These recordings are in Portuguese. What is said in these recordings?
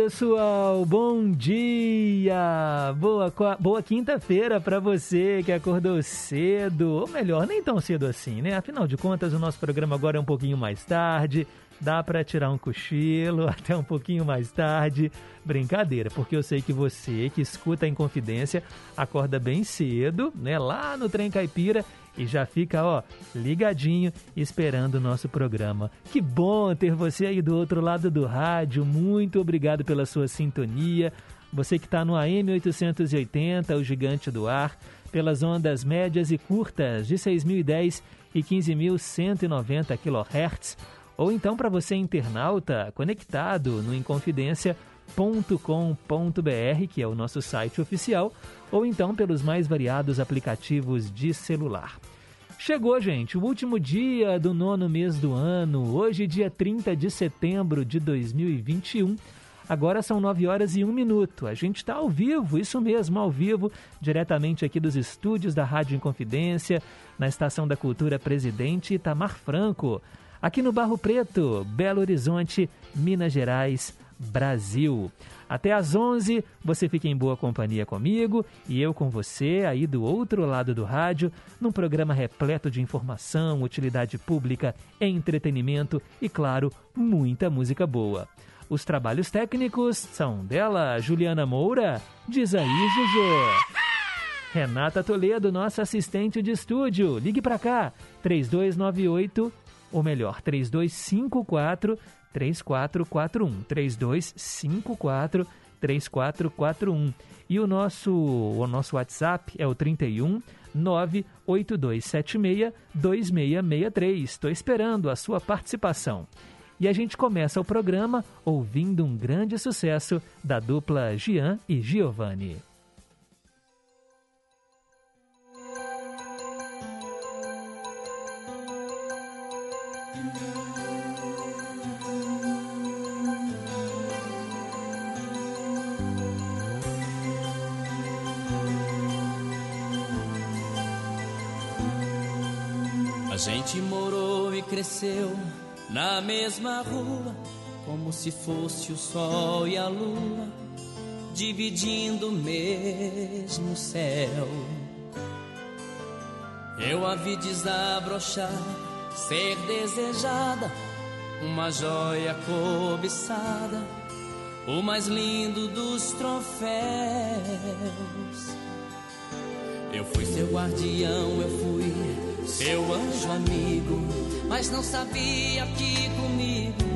Pessoal, bom dia! Boa, boa quinta-feira para você que acordou cedo, ou melhor, nem tão cedo assim, né? Afinal de contas, o nosso programa agora é um pouquinho mais tarde, dá para tirar um cochilo até um pouquinho mais tarde. Brincadeira, porque eu sei que você que escuta em confidência acorda bem cedo, né? Lá no Trem Caipira e já fica, ó, ligadinho esperando o nosso programa. Que bom ter você aí do outro lado do rádio. Muito obrigado pela sua sintonia. Você que está no AM 880, o gigante do ar, pelas ondas médias e curtas de 6.010 e 15.190 kHz, ou então para você internauta conectado no inconfidência.com.br, que é o nosso site oficial, ou então pelos mais variados aplicativos de celular. Chegou, gente, o último dia do nono mês do ano, hoje, dia 30 de setembro de 2021. Agora são 9 horas e 1 minuto. A gente está ao vivo, isso mesmo, ao vivo, diretamente aqui dos estúdios da Rádio Inconfidência, na Estação da Cultura Presidente Itamar Franco, aqui no Barro Preto, Belo Horizonte, Minas Gerais, Brasil. Até às 11 você fica em boa companhia comigo e eu com você aí do outro lado do rádio, num programa repleto de informação, utilidade pública, entretenimento e, claro, muita música boa. Os trabalhos técnicos são dela, Juliana Moura. Diz aí, Juju. Renata Toledo, nossa assistente de estúdio. Ligue para cá, 3298, ou melhor, 3254 3441 3254 3441 e o nosso o nosso WhatsApp é o 31 98276 2663. Estou esperando a sua participação. E a gente começa o programa ouvindo um grande sucesso da dupla Gian e Giovanni. Gente morou e cresceu na mesma rua, como se fosse o sol e a lua dividindo o mesmo céu. Eu a vi desabrochar, ser desejada, uma joia cobiçada, o mais lindo dos troféus. Eu fui seu guardião, eu fui seu anjo amigo, mas não sabia que comigo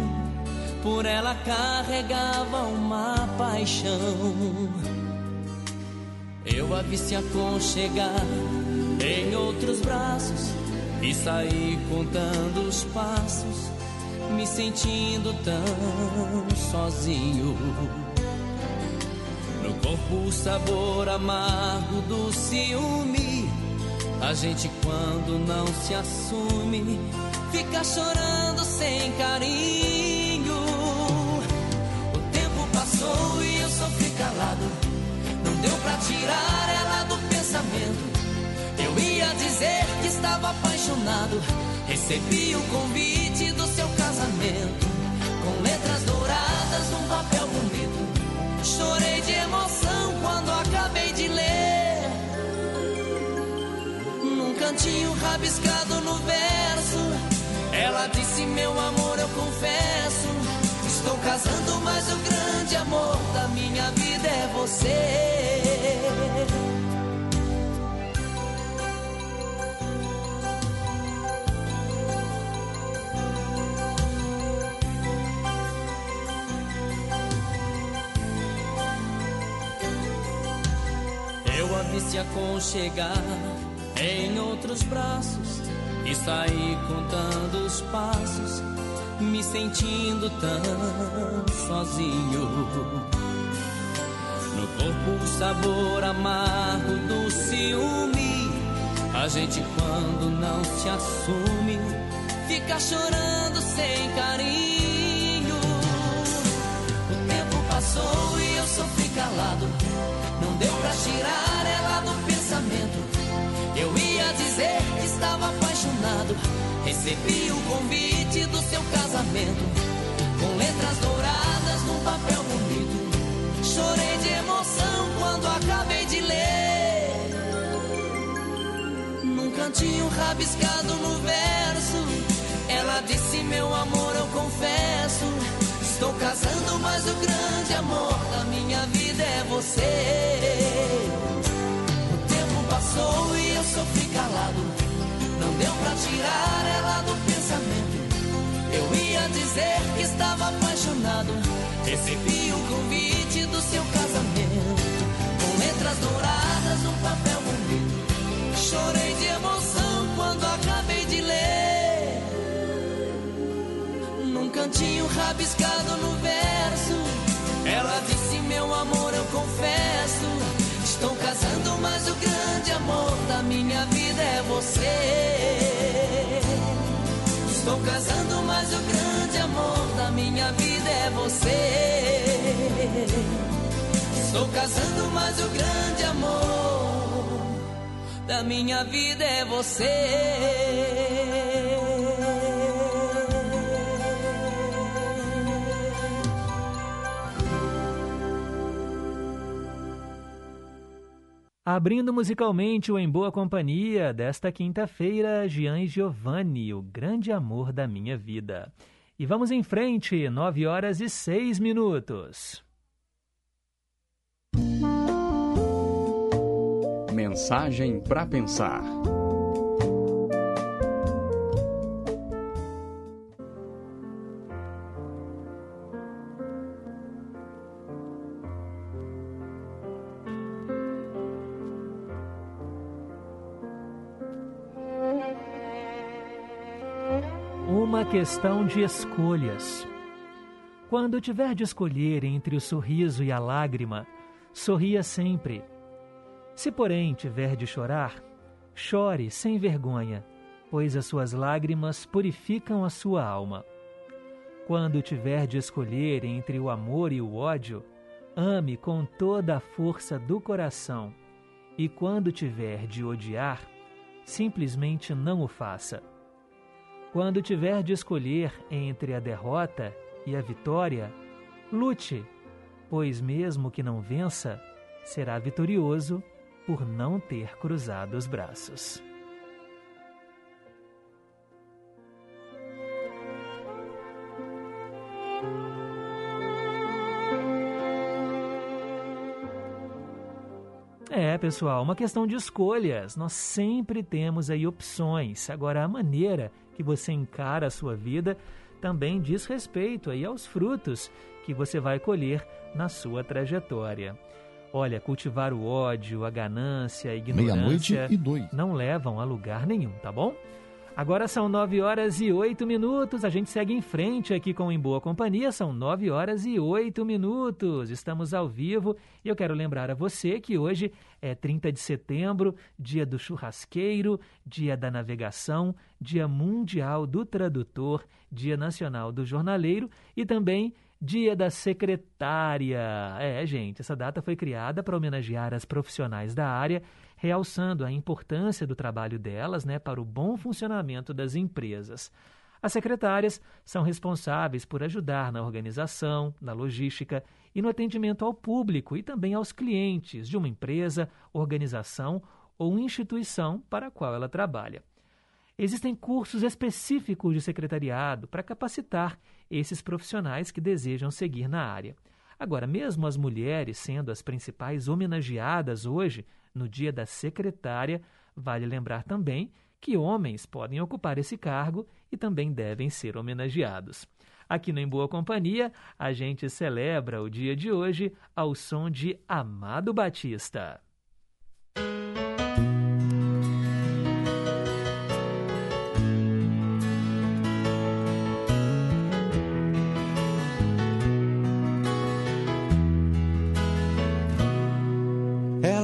por ela carregava uma paixão. Eu a vi se aconchegar em outros braços e saí contando os passos, me sentindo tão sozinho. No corpo o sabor amargo do ciúme a gente quando não se assume fica chorando sem carinho. O tempo passou e eu sofri calado. Não deu pra tirar ela do pensamento. Eu ia dizer que estava apaixonado. Recebi o convite do seu casamento. Com letras douradas num papel bonito. Chorei de emoção cantinho rabiscado no verso. Ela disse: Meu amor, eu confesso. Estou casando, mas o grande amor da minha vida é você. Eu a vi se aconchegar em outros braços e saí contando os passos, me sentindo tão sozinho. No corpo o sabor amargo do ciúme, a gente quando não se assume fica chorando sem carinho. O tempo passou e eu sofri calado. Não deu pra tirar ela do pensamento. Eu ia dizer que estava apaixonado. Recebi o convite do seu casamento. Com letras douradas num papel bonito. Chorei de emoção quando acabei de ler. Num cantinho rabiscado no verso. Ela disse: Meu amor, eu confesso. Estou casando, mas o grande amor da minha vida é você. Sofri calado. Não deu pra tirar ela do pensamento. Eu ia dizer que estava apaixonado. Recebi o convite do seu casamento. Com letras douradas no papel bonito. Chorei de emoção quando acabei de ler. Num cantinho rabiscado no verso. Ela disse: Meu amor, eu confesso. Casando, mas o grande amor da minha vida é você. Estou casando, mas o grande amor da minha vida é você. Estou casando, mas o grande amor da minha vida é você. Abrindo musicalmente o Em Boa Companhia desta quinta-feira, Gian e Giovanni, o grande amor da minha vida. E vamos em frente, 9 horas e 6 minutos. Mensagem para pensar. Uma questão de escolhas. Quando tiver de escolher entre o sorriso e a lágrima, sorria sempre. Se, porém, tiver de chorar, chore sem vergonha, pois as suas lágrimas purificam a sua alma. Quando tiver de escolher entre o amor e o ódio, ame com toda a força do coração. E quando tiver de odiar, simplesmente não o faça. Quando tiver de escolher entre a derrota e a vitória, lute, pois mesmo que não vença, será vitorioso por não ter cruzado os braços. É, pessoal, uma questão de escolhas. Nós sempre temos aí opções. Agora, a maneira que você encara a sua vida também diz respeito aí aos frutos que você vai colher na sua trajetória. Olha, cultivar o ódio, a ganância, a ignorância não levam a lugar nenhum, tá bom? Agora são 9 horas e 8 minutos. A gente segue em frente aqui com Em Boa Companhia. São 9 horas e 8 minutos. Estamos ao vivo e eu quero lembrar a você que hoje é 30 de setembro, dia do churrasqueiro, dia da navegação, dia mundial do tradutor, dia nacional do jornaleiro e também Dia da Secretária. É, gente, essa data foi criada para homenagear as profissionais da área, realçando a importância do trabalho delas né, para o bom funcionamento das empresas. As secretárias são responsáveis por ajudar na organização, na logística e no atendimento ao público e também aos clientes de uma empresa, organização ou instituição para a qual ela trabalha. Existem cursos específicos de secretariado para capacitar esses profissionais que desejam seguir na área. Agora, mesmo as mulheres sendo as principais homenageadas hoje, no dia da secretária, vale lembrar também que homens podem ocupar esse cargo e também devem ser homenageados. Aqui no Em Boa Companhia, a gente celebra o dia de hoje ao som de Amado Batista.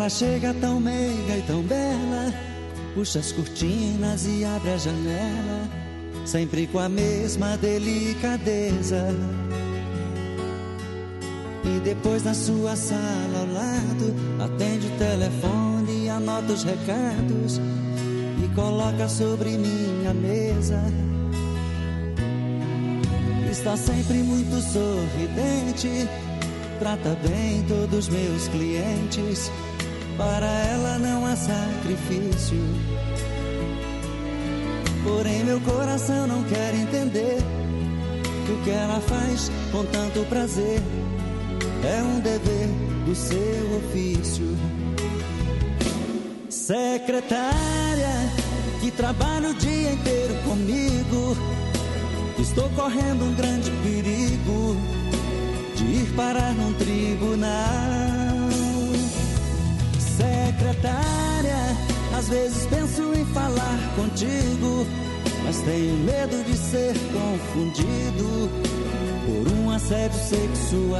Chega tão meiga e tão bela, puxa as cortinas e abre a janela. sempre com a mesma delicadeza. E depois na sua sala ao lado, atende o telefone e anota os recados e coloca sobre minha mesa. Está sempre muito sorridente, trata bem todos os meus clientes. Para ela não há sacrifício. Porém, meu coração não quer entender que o que ela faz com tanto prazer é um dever do seu ofício. Secretária que trabalha o dia inteiro comigo, estou correndo um grande perigo de ir parar num tribunal. Secretária, às vezes penso em falar contigo, mas tenho medo de ser confundido por um assédio sexual.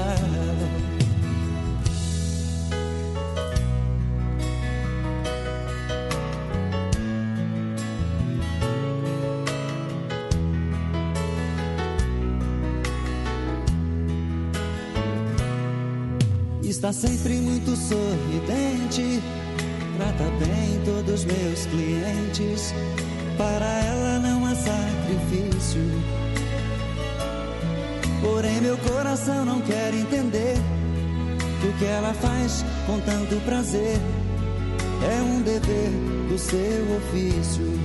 Está sempre muito sorridente, trata bem todos meus clientes. Para ela não há sacrifício. Porém, meu coração não quer entender que o que ela faz com tanto prazer é um dever do seu ofício.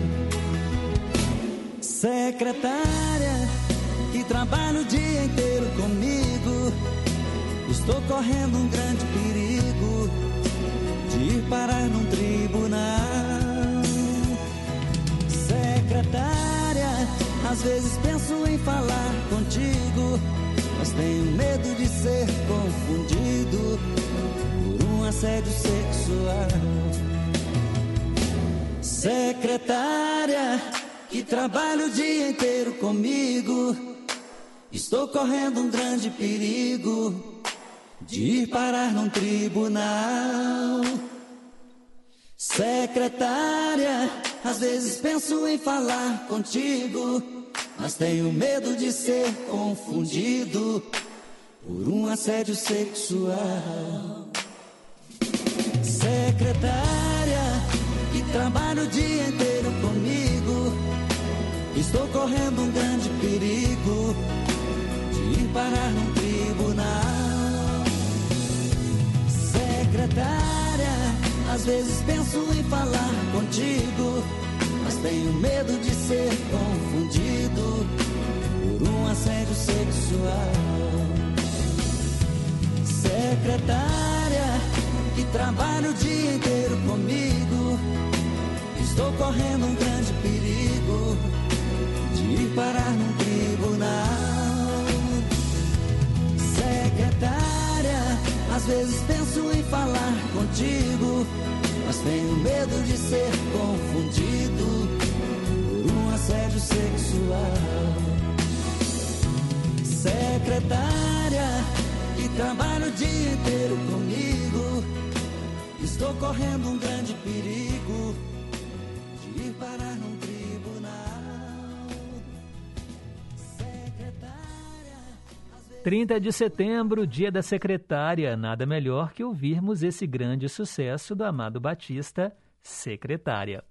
Secretária que trabalha o dia inteiro comigo Estou correndo um grande perigo parar num tribunal. Secretária, às vezes penso em falar contigo, mas tenho medo de ser confundido por um assédio sexual. Secretária, que trabalha o dia inteiro comigo, estou correndo um grande perigo de ir parar num tribunal. Secretária, às vezes penso em falar contigo, mas tenho medo de ser confundido por um assédio sexual. Secretária, que trabalha o dia inteiro comigo, estou correndo um grande perigo de ir parar num tribunal secretária. Às vezes penso em falar contigo, mas tenho medo de ser confundido por um assédio sexual. Secretária, que trabalha o dia inteiro comigo, estou correndo um grande perigo de ir parar num tribunal. Secretária às vezes penso em falar contigo, mas tenho medo de ser confundido por um assédio sexual. Secretária, que trabalha o dia inteiro comigo, estou correndo um grande perigo 30 de setembro, dia da secretária. Nada melhor que ouvirmos esse grande sucesso do Amado Batista, Secretária.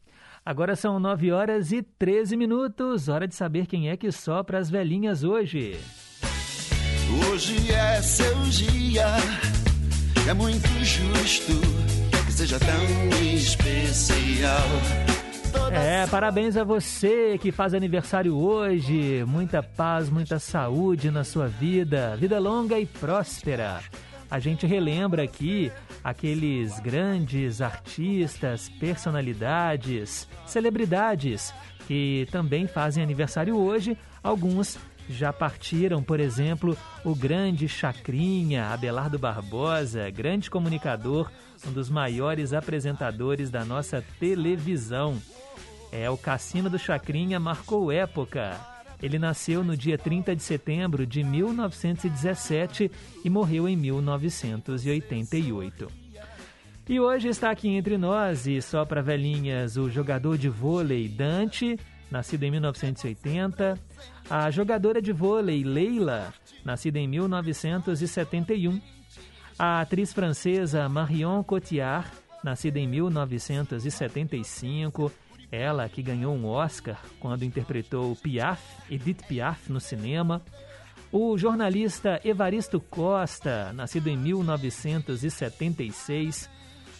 Agora são 9 horas e 13 minutos. Hora de saber quem é que sopra as velhinhas hoje. Hoje é seu dia. É muito justo que seja tão especial. É, parabéns a você que faz aniversário hoje. Muita paz, muita saúde na sua vida. Vida longa e próspera. A gente relembra aqui aqueles grandes artistas, personalidades, celebridades que também fazem aniversário hoje. Alguns já partiram, por exemplo, o grande Chacrinha, Abelardo Barbosa, grande comunicador, um dos maiores apresentadores da nossa televisão. É, o Cassino do Chacrinha marcou época. Ele nasceu no dia 30 de setembro de 1917 e morreu em 1988. E hoje está aqui entre nós, e só para velhinhas, o jogador de vôlei Dante nascida em 1980. A jogadora de vôlei Leila, nascida em 1971. A atriz francesa Marion Cotillard, nascida em 1975. Ela que ganhou um Oscar quando interpretou Piaf, Edith Piaf, no cinema. O jornalista Evaristo Costa, nascido em 1976.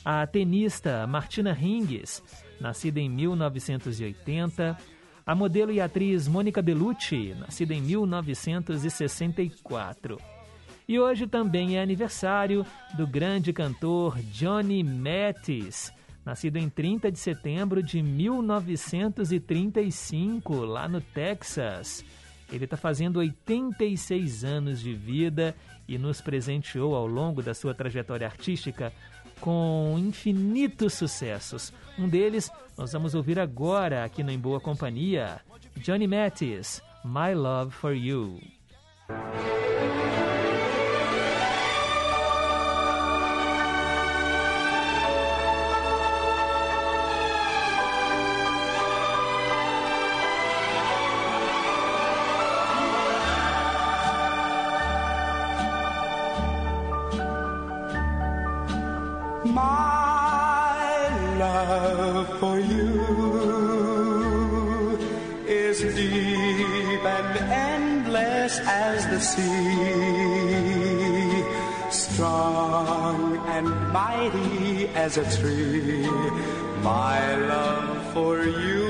A tenista Martina Hingis, nascida em 1980. A modelo e atriz Mônica Bellucci, nascida em 1964. E hoje também é aniversário do grande cantor Johnny Mathis, nascido em 30 de setembro de 1935, lá no Texas. Ele está fazendo 86 anos de vida e nos presenteou ao longo da sua trajetória artística com infinitos sucessos. Um deles nós vamos ouvir agora aqui no Em Boa Companhia: Johnny Mathis, My Love for You. Mighty as a tree, my love for you.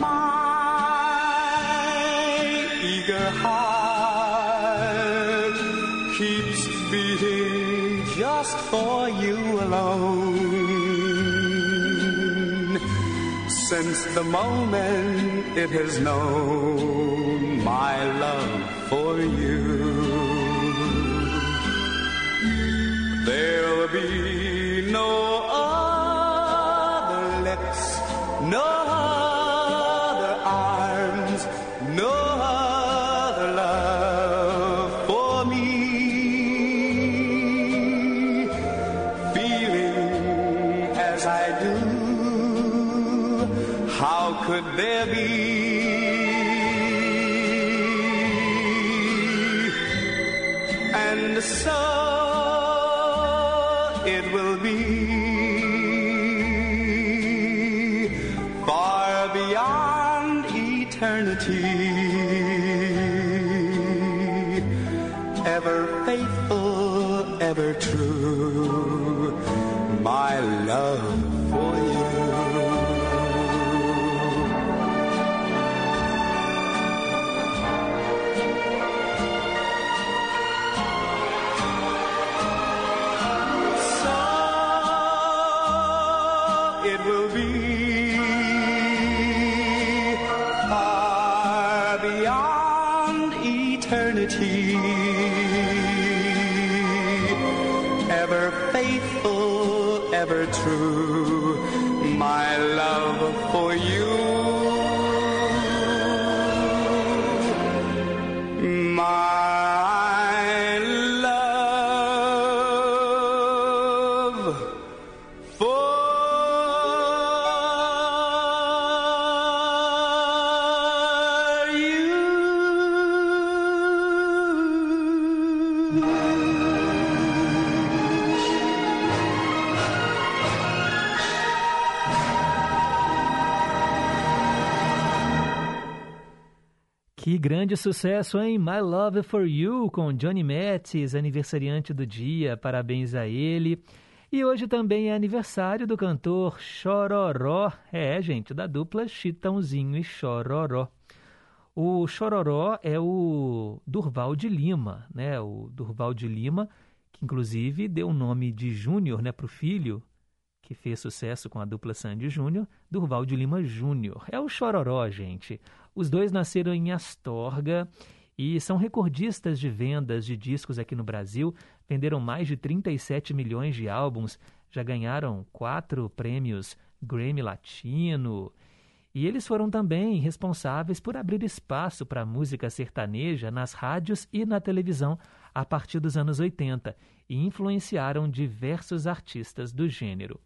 My eager heart keeps beating just for you alone since the moment it has known my love for you. There'll be true. My love for you true, grande sucesso, hein? My Love for You com Johnny Mathis, aniversariante do dia. Parabéns a ele. E hoje também é aniversário do cantor Chororó. É, gente, da dupla Chitãozinho e Chororó. O Chororó é o Durval de Lima, né? O Durval de Lima, que inclusive deu o nome de Júnior, né, para o filho, que fez sucesso com a dupla Sandy Júnior, Durval de Lima Júnior. É o Chororó, gente. Os dois nasceram em Astorga e são recordistas de vendas de discos aqui no Brasil. Venderam mais de 37 milhões de álbuns, já ganharam quatro prêmios Grammy Latino. E eles foram também responsáveis por abrir espaço para a música sertaneja nas rádios e na televisão a partir dos anos 80 e influenciaram diversos artistas do gênero.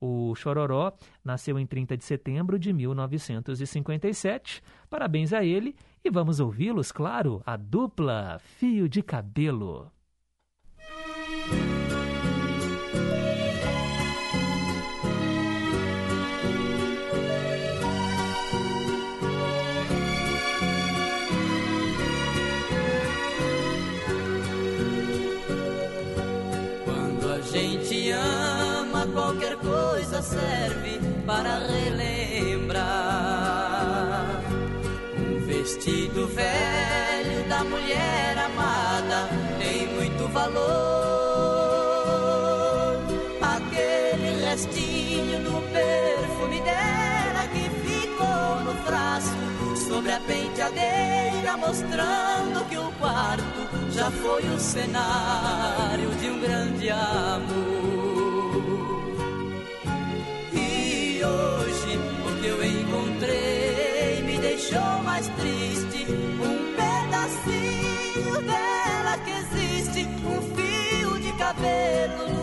O Chororó nasceu em 30 de setembro de 1957. Parabéns a ele e vamos ouvi-los, claro, a dupla Fio de Cabelo. Serve para relembrar. Um vestido velho da mulher amada tem muito valor. Aquele restinho do perfume dela que ficou no frasco sobre a penteadeira, mostrando que o quarto já foi o cenário de um grande amor. Deixou mais triste. Um pedacinho dela que existe, um fio de cabelo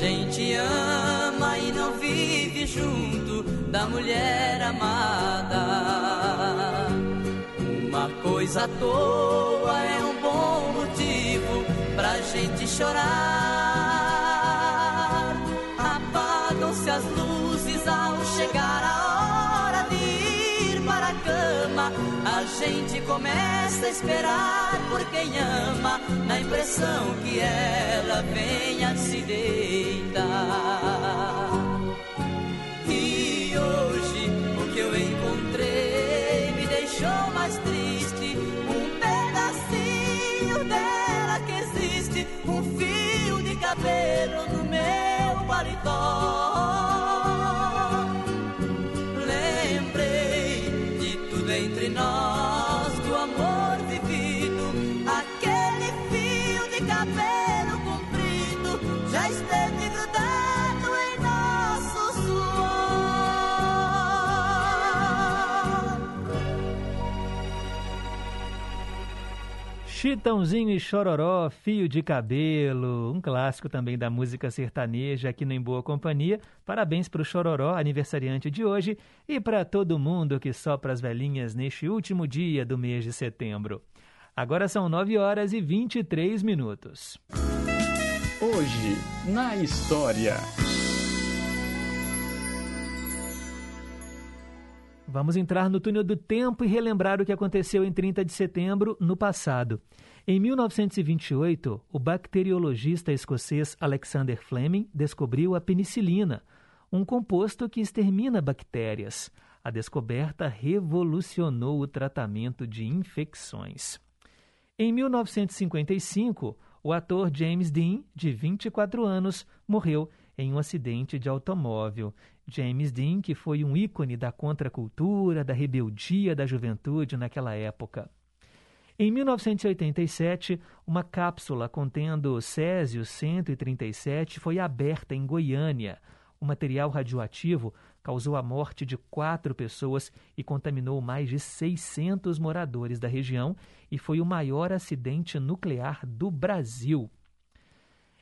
gente ama e não vive junto da mulher amada, uma coisa à toa é um bom motivo pra gente chorar. Gente começa a esperar por quem ama, na impressão que ela venha se deitar. Chitãozinho e Chororó, Fio de Cabelo, um clássico também da música sertaneja aqui no Em Boa Companhia. Parabéns para o Chororó, aniversariante de hoje, e para todo mundo que sopra as velhinhas neste último dia do mês de setembro. Agora são 9 horas e 23 minutos. Hoje, na história. Vamos entrar no túnel do tempo e relembrar o que aconteceu em 30 de setembro no passado. Em 1928, o bacteriologista escocês Alexander Fleming descobriu a penicilina, um composto que extermina bactérias. A descoberta revolucionou o tratamento de infecções. Em 1955, o ator James Dean, de 24 anos, morreu em um acidente de automóvel. James Dean, que foi um ícone da contracultura, da rebeldia da juventude naquela época. Em 1987, uma cápsula contendo Césio 137 foi aberta em Goiânia. O material radioativo causou a morte de quatro pessoas e contaminou mais de 600 moradores da região e foi o maior acidente nuclear do Brasil.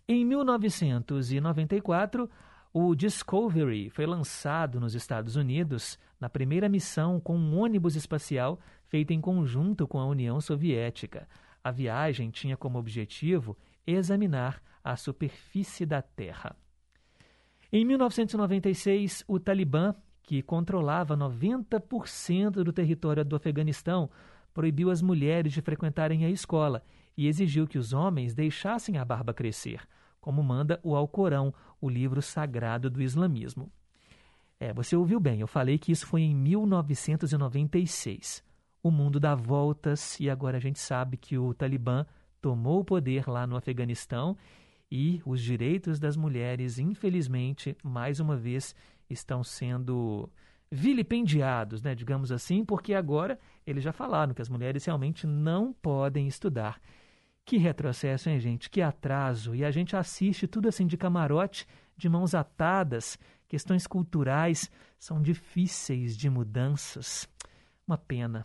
Em 1994, o Discovery foi lançado nos Estados Unidos na primeira missão com um ônibus espacial feita em conjunto com a União Soviética. A viagem tinha como objetivo examinar a superfície da Terra. Em 1996, o Talibã, que controlava 90% do território do Afeganistão, proibiu as mulheres de frequentarem a escola e exigiu que os homens deixassem a barba crescer, como manda o Alcorão, o livro sagrado do islamismo. É, você ouviu bem, eu falei que isso foi em 1996. O mundo dá voltas e agora a gente sabe que o Talibã tomou o poder lá no Afeganistão e os direitos das mulheres, infelizmente, mais uma vez, estão sendo vilipendiados, né, digamos assim, porque agora eles já falaram que as mulheres realmente não podem estudar. Que retrocesso, hein, gente? Que atraso. E a gente assiste tudo assim de camarote, de mãos atadas. Questões culturais são difíceis de mudanças. Uma pena.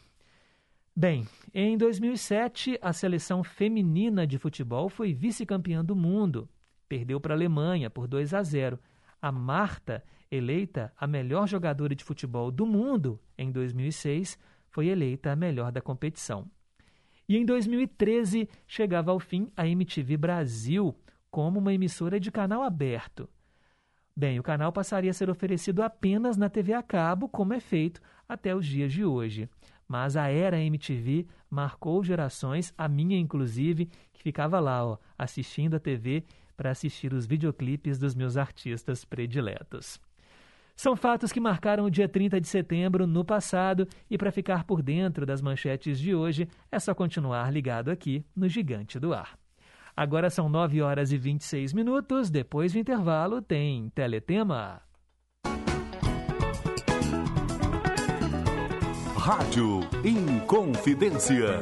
Bem, em 2007, a seleção feminina de futebol foi vice-campeã do mundo. Perdeu para a Alemanha por 2 a 0. A Marta, eleita a melhor jogadora de futebol do mundo em 2006, foi eleita a melhor da competição. E em 2013 chegava ao fim a MTV Brasil como uma emissora de canal aberto. Bem, o canal passaria a ser oferecido apenas na TV a cabo, como é feito até os dias de hoje mas a era MTV marcou gerações, a minha inclusive, que ficava lá, ó, assistindo a TV para assistir os videoclipes dos meus artistas prediletos. São fatos que marcaram o dia 30 de setembro no passado e para ficar por dentro das manchetes de hoje é só continuar ligado aqui no Gigante do Ar. Agora são 9 horas e 26 minutos, depois do intervalo tem Teletema. Rádio Inconfidência.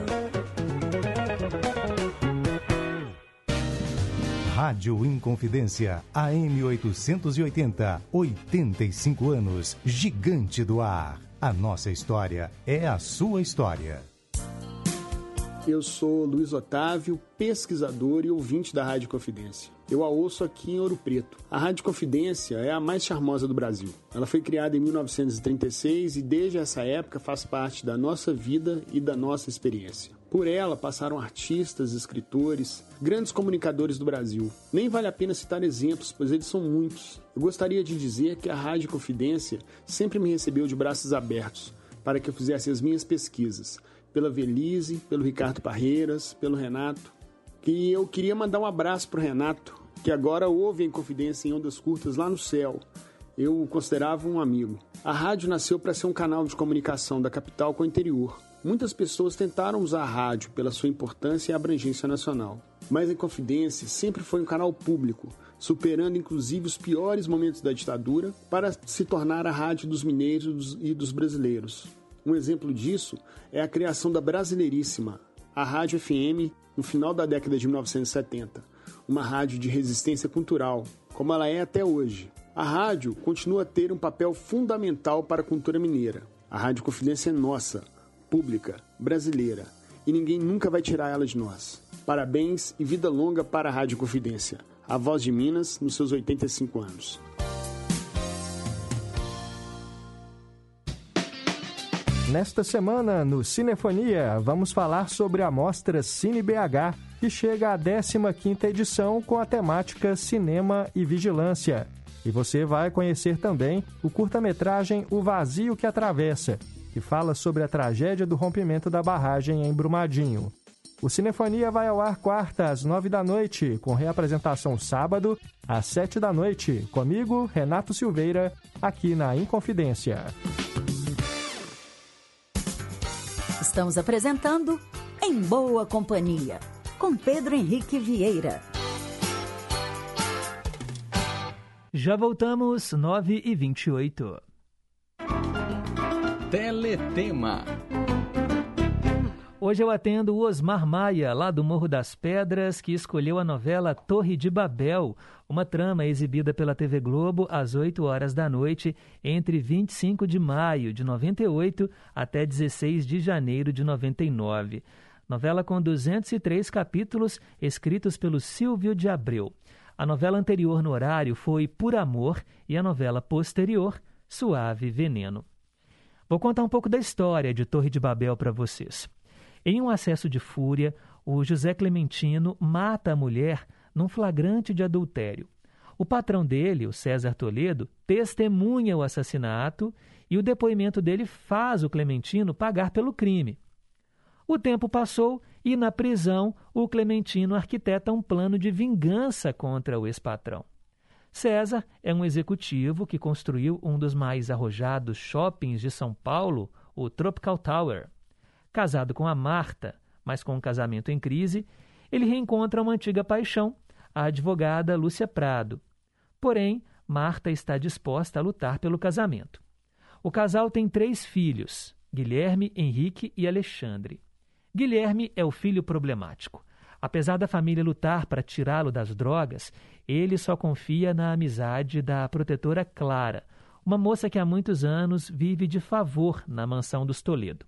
Rádio Inconfidência, AM 880, 85 anos, gigante do ar. A nossa história é a sua história. Eu sou Luiz Otávio, pesquisador e ouvinte da Rádio Confidência. Eu a ouço aqui em Ouro Preto. A Rádio Confidência é a mais charmosa do Brasil. Ela foi criada em 1936 e desde essa época faz parte da nossa vida e da nossa experiência. Por ela passaram artistas, escritores, grandes comunicadores do Brasil. Nem vale a pena citar exemplos, pois eles são muitos. Eu gostaria de dizer que a Rádio Confidência sempre me recebeu de braços abertos para que eu fizesse as minhas pesquisas pela Velise, pelo Ricardo Parreiras, pelo Renato. Que eu queria mandar um abraço pro Renato, que agora ouve em confidência em ondas curtas lá no céu. Eu o considerava um amigo. A rádio nasceu para ser um canal de comunicação da capital com o interior. Muitas pessoas tentaram usar a rádio pela sua importância e abrangência nacional. Mas em Confidência sempre foi um canal público, superando inclusive os piores momentos da ditadura para se tornar a rádio dos mineiros e dos brasileiros. Um exemplo disso é a criação da Brasileiríssima, a Rádio FM, no final da década de 1970, uma rádio de resistência cultural, como ela é até hoje. A rádio continua a ter um papel fundamental para a cultura mineira. A Rádio Confidência é nossa, pública, brasileira, e ninguém nunca vai tirar ela de nós. Parabéns e vida longa para a Rádio Confidência, a voz de Minas nos seus 85 anos. Nesta semana, no Cinefonia, vamos falar sobre a mostra Cine BH, que chega à 15ª edição com a temática Cinema e Vigilância. E você vai conhecer também o curta-metragem O Vazio que Atravessa, que fala sobre a tragédia do rompimento da barragem em Brumadinho. O Cinefonia vai ao ar quarta às nove da noite, com reapresentação sábado às sete da noite, comigo, Renato Silveira, aqui na Inconfidência. Estamos apresentando Em Boa Companhia, com Pedro Henrique Vieira. Já voltamos, 9 e 28. Teletema. Hoje eu atendo o Osmar Maia, lá do Morro das Pedras, que escolheu a novela Torre de Babel, uma trama exibida pela TV Globo às 8 horas da noite, entre 25 de maio de 98 até 16 de janeiro de 99. Novela com 203 capítulos, escritos pelo Silvio de Abreu. A novela anterior no horário foi Por Amor e a novela posterior, Suave Veneno. Vou contar um pouco da história de Torre de Babel para vocês. Em um acesso de fúria, o José Clementino mata a mulher num flagrante de adultério. O patrão dele, o César Toledo, testemunha o assassinato e o depoimento dele faz o Clementino pagar pelo crime. O tempo passou e, na prisão, o Clementino arquiteta um plano de vingança contra o ex-patrão. César é um executivo que construiu um dos mais arrojados shoppings de São Paulo, o Tropical Tower. Casado com a Marta, mas com um casamento em crise, ele reencontra uma antiga paixão, a advogada Lúcia Prado. Porém, Marta está disposta a lutar pelo casamento. O casal tem três filhos: Guilherme, Henrique e Alexandre. Guilherme é o filho problemático. Apesar da família lutar para tirá-lo das drogas, ele só confia na amizade da protetora Clara, uma moça que há muitos anos vive de favor na mansão dos Toledo.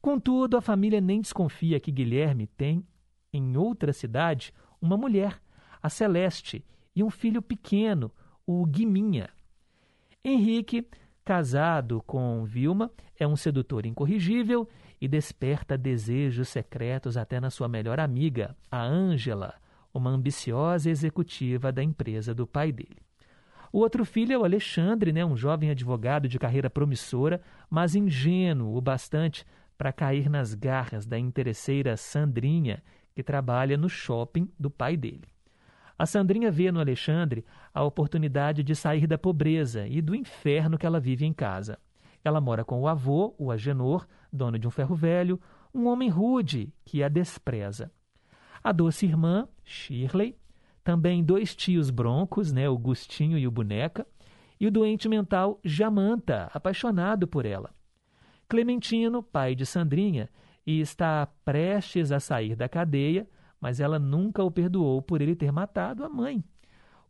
Contudo, a família nem desconfia que Guilherme tem, em outra cidade, uma mulher, a Celeste, e um filho pequeno, o Guiminha. Henrique, casado com Vilma, é um sedutor incorrigível e desperta desejos secretos até na sua melhor amiga, a Ângela, uma ambiciosa executiva da empresa do pai dele. O outro filho é o Alexandre, né, um jovem advogado de carreira promissora, mas ingênuo o bastante para cair nas garras da interesseira Sandrinha, que trabalha no shopping do pai dele. A Sandrinha vê no Alexandre a oportunidade de sair da pobreza e do inferno que ela vive em casa. Ela mora com o avô, o Agenor, dono de um ferro velho, um homem rude que a despreza. A doce irmã, Shirley, também dois tios broncos, né, o Gustinho e o Boneca, e o doente mental Jamanta, apaixonado por ela. Clementino, pai de Sandrinha, e está prestes a sair da cadeia, mas ela nunca o perdoou por ele ter matado a mãe.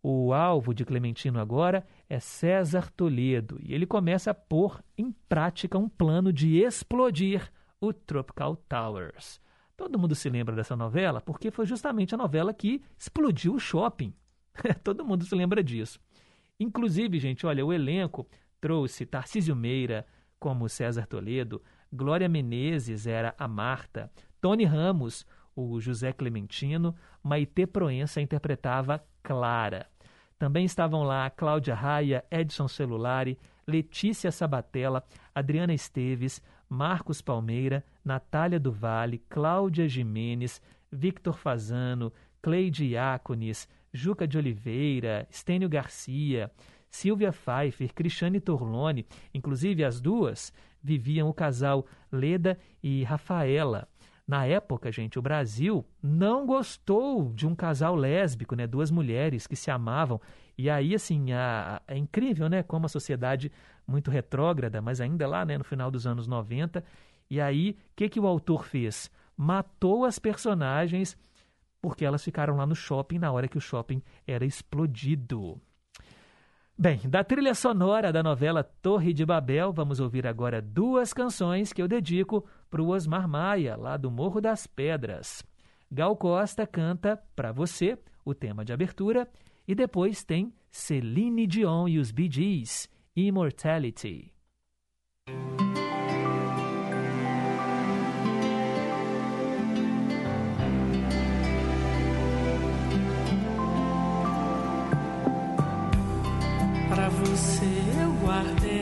O alvo de Clementino agora é César Toledo e ele começa a pôr em prática um plano de explodir o Tropical Towers. Todo mundo se lembra dessa novela porque foi justamente a novela que explodiu o shopping. Todo mundo se lembra disso. Inclusive, gente, olha, o elenco trouxe Tarcísio Meira como César Toledo, Glória Menezes era a Marta, Tony Ramos, o José Clementino, Maite Proença interpretava Clara. Também estavam lá Cláudia Raia, Edson Celulari, Letícia Sabatella, Adriana Esteves, Marcos Palmeira, Natália do Vale, Cláudia Jimenez, Victor Fazano, Cleide Iacones, Juca de Oliveira, Estênio Garcia, Silvia Pfeiffer, Cristiane Torlone, inclusive as duas viviam o casal Leda e Rafaela. Na época, gente, o Brasil não gostou de um casal lésbico, né? Duas mulheres que se amavam. E aí, assim, a, a, é incrível, né? Como a sociedade muito retrógrada, mas ainda lá, né? No final dos anos 90. E aí, o que, que o autor fez? Matou as personagens porque elas ficaram lá no shopping na hora que o shopping era explodido. Bem, da trilha sonora da novela Torre de Babel, vamos ouvir agora duas canções que eu dedico para o Osmar Maia, lá do Morro das Pedras. Gal Costa canta Pra Você, o tema de abertura, e depois tem Celine Dion e os Bee Gees, Immortality. Eu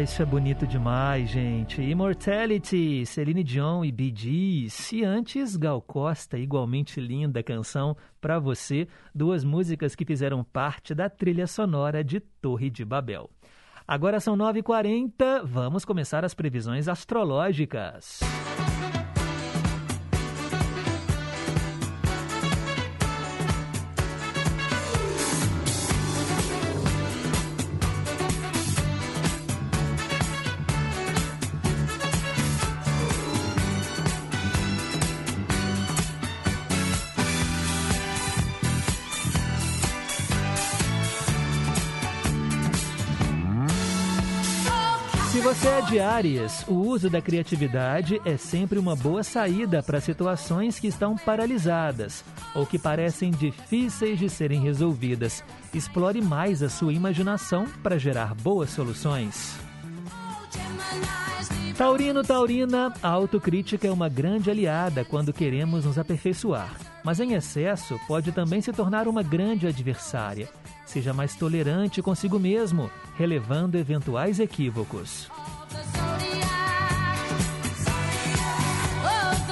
Ah, isso é bonito demais, gente. Immortality, Celine Dion e Bee Gees. E antes, Gal Costa, igualmente linda canção para você. Duas músicas que fizeram parte da trilha sonora de Torre de Babel. Agora são 9h40, vamos começar as previsões astrológicas. Música Se você é de Áries, o uso da criatividade é sempre uma boa saída para situações que estão paralisadas ou que parecem difíceis de serem resolvidas. Explore mais a sua imaginação para gerar boas soluções. Taurino, Taurina, a autocrítica é uma grande aliada quando queremos nos aperfeiçoar, mas em excesso pode também se tornar uma grande adversária. Seja mais tolerante consigo mesmo, relevando eventuais equívocos.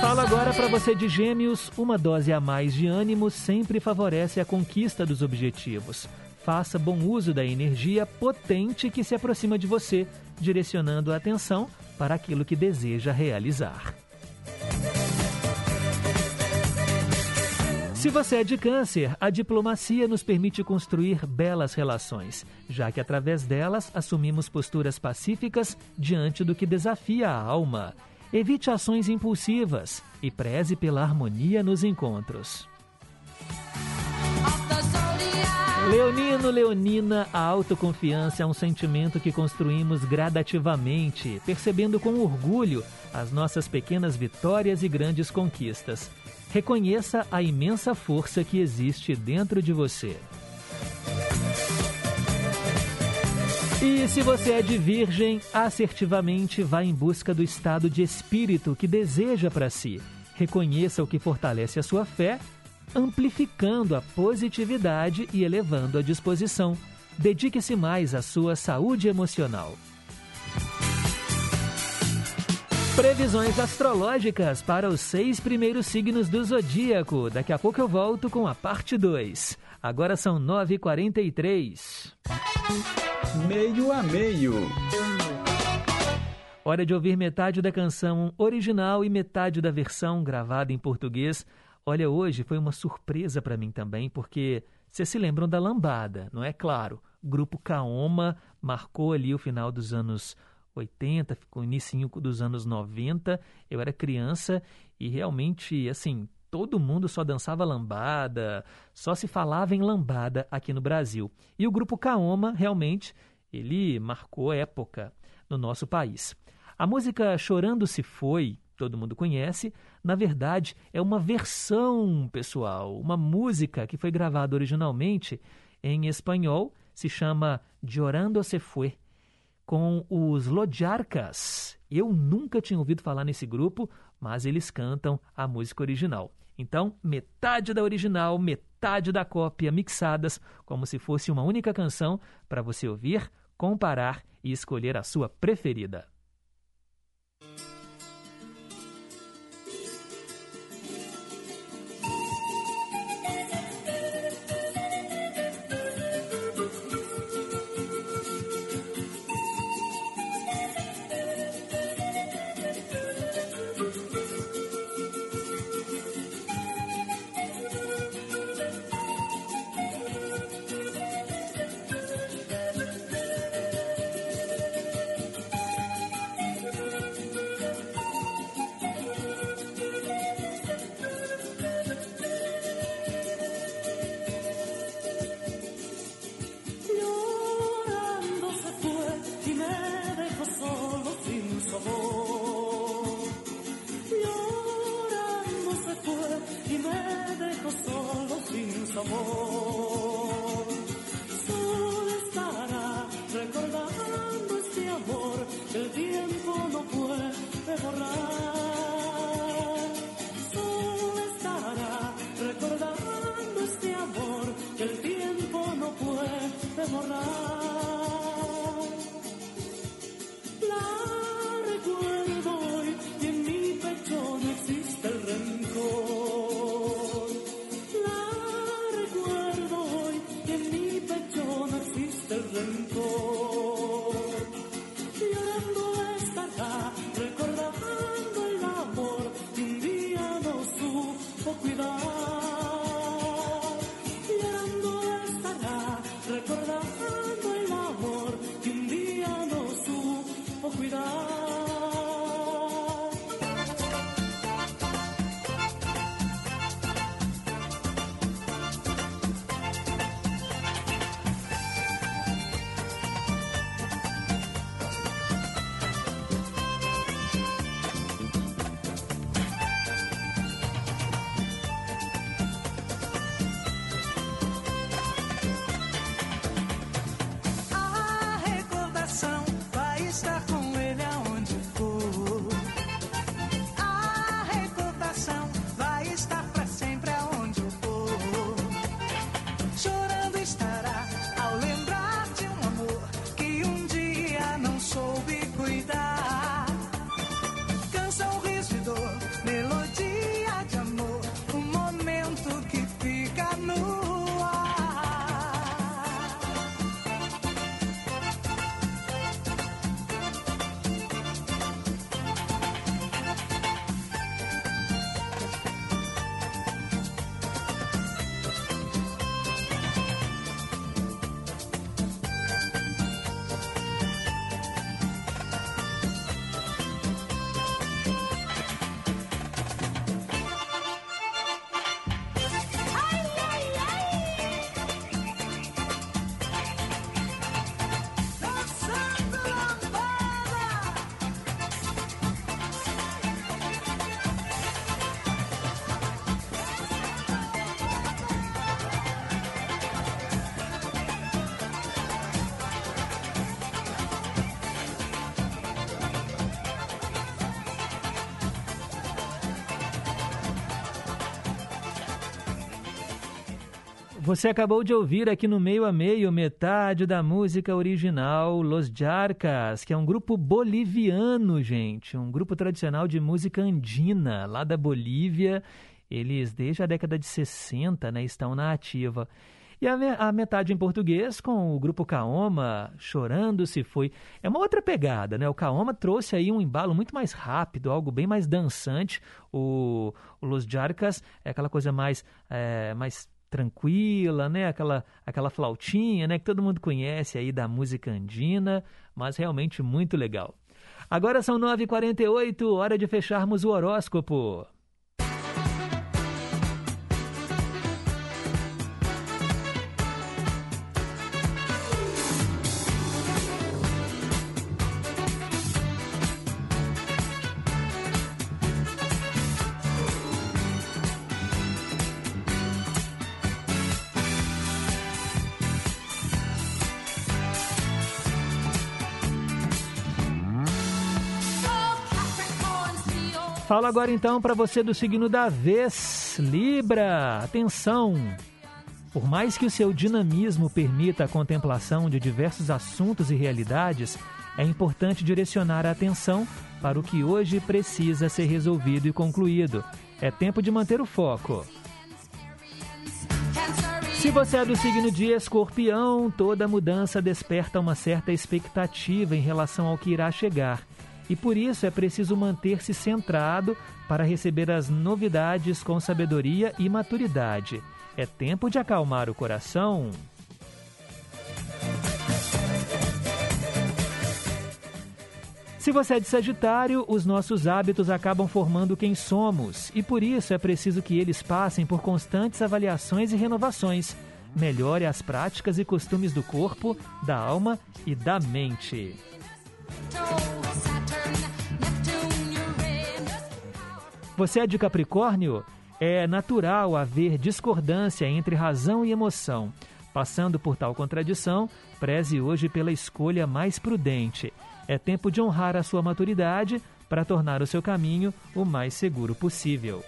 Falo agora para você de Gêmeos, uma dose a mais de ânimo sempre favorece a conquista dos objetivos. Faça bom uso da energia potente que se aproxima de você, direcionando a atenção para aquilo que deseja realizar. Se você é de câncer, a diplomacia nos permite construir belas relações, já que através delas assumimos posturas pacíficas diante do que desafia a alma. Evite ações impulsivas e preze pela harmonia nos encontros. Leonino, Leonina, a autoconfiança é um sentimento que construímos gradativamente, percebendo com orgulho as nossas pequenas vitórias e grandes conquistas. Reconheça a imensa força que existe dentro de você. E se você é de virgem, assertivamente vá em busca do estado de espírito que deseja para si. Reconheça o que fortalece a sua fé amplificando a positividade e elevando a disposição. Dedique-se mais à sua saúde emocional. Previsões astrológicas para os seis primeiros signos do zodíaco. Daqui a pouco eu volto com a parte 2. Agora são 9h43. Meio a meio. Hora de ouvir metade da canção original e metade da versão gravada em português Olha, hoje foi uma surpresa para mim também, porque vocês se lembram da lambada, não é? Claro, o grupo Kaoma marcou ali o final dos anos 80, ficou início dos anos 90. Eu era criança e realmente, assim, todo mundo só dançava lambada, só se falava em lambada aqui no Brasil. E o grupo Kaoma, realmente, ele marcou época no nosso país. A música Chorando Se Foi, todo mundo conhece, na verdade é uma versão, pessoal, uma música que foi gravada originalmente em espanhol, se chama Llorando se fue, com os Lodiarcas. Eu nunca tinha ouvido falar nesse grupo, mas eles cantam a música original. Então, metade da original, metade da cópia mixadas, como se fosse uma única canção para você ouvir, comparar e escolher a sua preferida. Você acabou de ouvir aqui no meio a meio metade da música original Los Jarcas, que é um grupo boliviano, gente, um grupo tradicional de música andina, lá da Bolívia. Eles, desde a década de 60, né, estão na ativa. E a, a metade em português, com o grupo Kaoma, Chorando Se Foi. É uma outra pegada, né? O Kaoma trouxe aí um embalo muito mais rápido, algo bem mais dançante. O, o Los Jarcas é aquela coisa mais, é, mais tranquila, né? Aquela, aquela flautinha, né? Que todo mundo conhece aí da música andina, mas realmente muito legal. Agora são 9h48, hora de fecharmos o horóscopo. Falo agora então para você do signo da vez, Libra. Atenção! Por mais que o seu dinamismo permita a contemplação de diversos assuntos e realidades, é importante direcionar a atenção para o que hoje precisa ser resolvido e concluído. É tempo de manter o foco. Se você é do signo de escorpião, toda mudança desperta uma certa expectativa em relação ao que irá chegar. E por isso é preciso manter-se centrado para receber as novidades com sabedoria e maturidade. É tempo de acalmar o coração. Se você é de Sagitário, os nossos hábitos acabam formando quem somos, e por isso é preciso que eles passem por constantes avaliações e renovações. Melhore as práticas e costumes do corpo, da alma e da mente. Você é de Capricórnio? É natural haver discordância entre razão e emoção. Passando por tal contradição, preze hoje pela escolha mais prudente. É tempo de honrar a sua maturidade para tornar o seu caminho o mais seguro possível.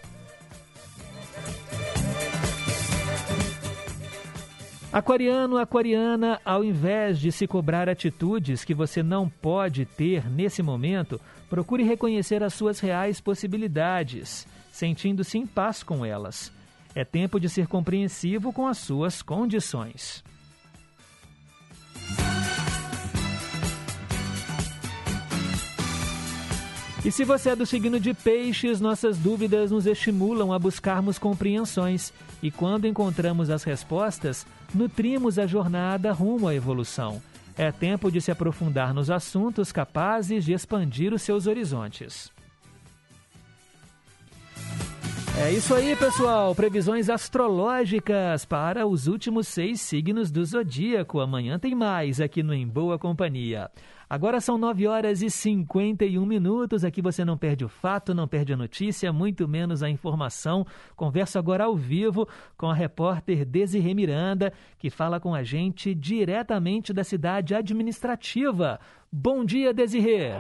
Aquariano, aquariana, ao invés de se cobrar atitudes que você não pode ter nesse momento, procure reconhecer as suas reais possibilidades, sentindo-se em paz com elas. É tempo de ser compreensivo com as suas condições. E se você é do signo de peixes, nossas dúvidas nos estimulam a buscarmos compreensões. E quando encontramos as respostas, nutrimos a jornada rumo à evolução. É tempo de se aprofundar nos assuntos capazes de expandir os seus horizontes. É isso aí, pessoal. Previsões astrológicas para os últimos seis signos do zodíaco. Amanhã tem mais aqui no Em Boa Companhia. Agora são 9 horas e 51 minutos. Aqui você não perde o fato, não perde a notícia, muito menos a informação. Converso agora ao vivo com a repórter Desirê Miranda, que fala com a gente diretamente da cidade administrativa. Bom dia, Desirê.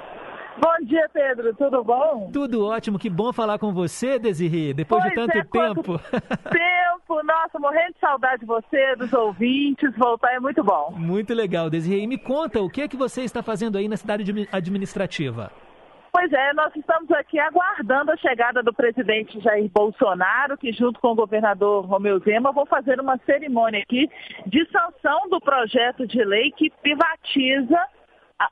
Bom dia, Pedro. Tudo bom? Tudo ótimo. Que bom falar com você, Desirê, depois de Pois tanto é, tempo. Tempo, nossa, morrendo de saudade de você, dos ouvintes. Voltar é muito bom. Muito legal, Desirê. E me conta, o que é que você está fazendo aí na cidade admi- administrativa? Pois é, nós estamos aqui aguardando a chegada do presidente Jair Bolsonaro, que junto com o governador Romeu Zema vão fazer uma cerimônia aqui de sanção do projeto de lei que privatiza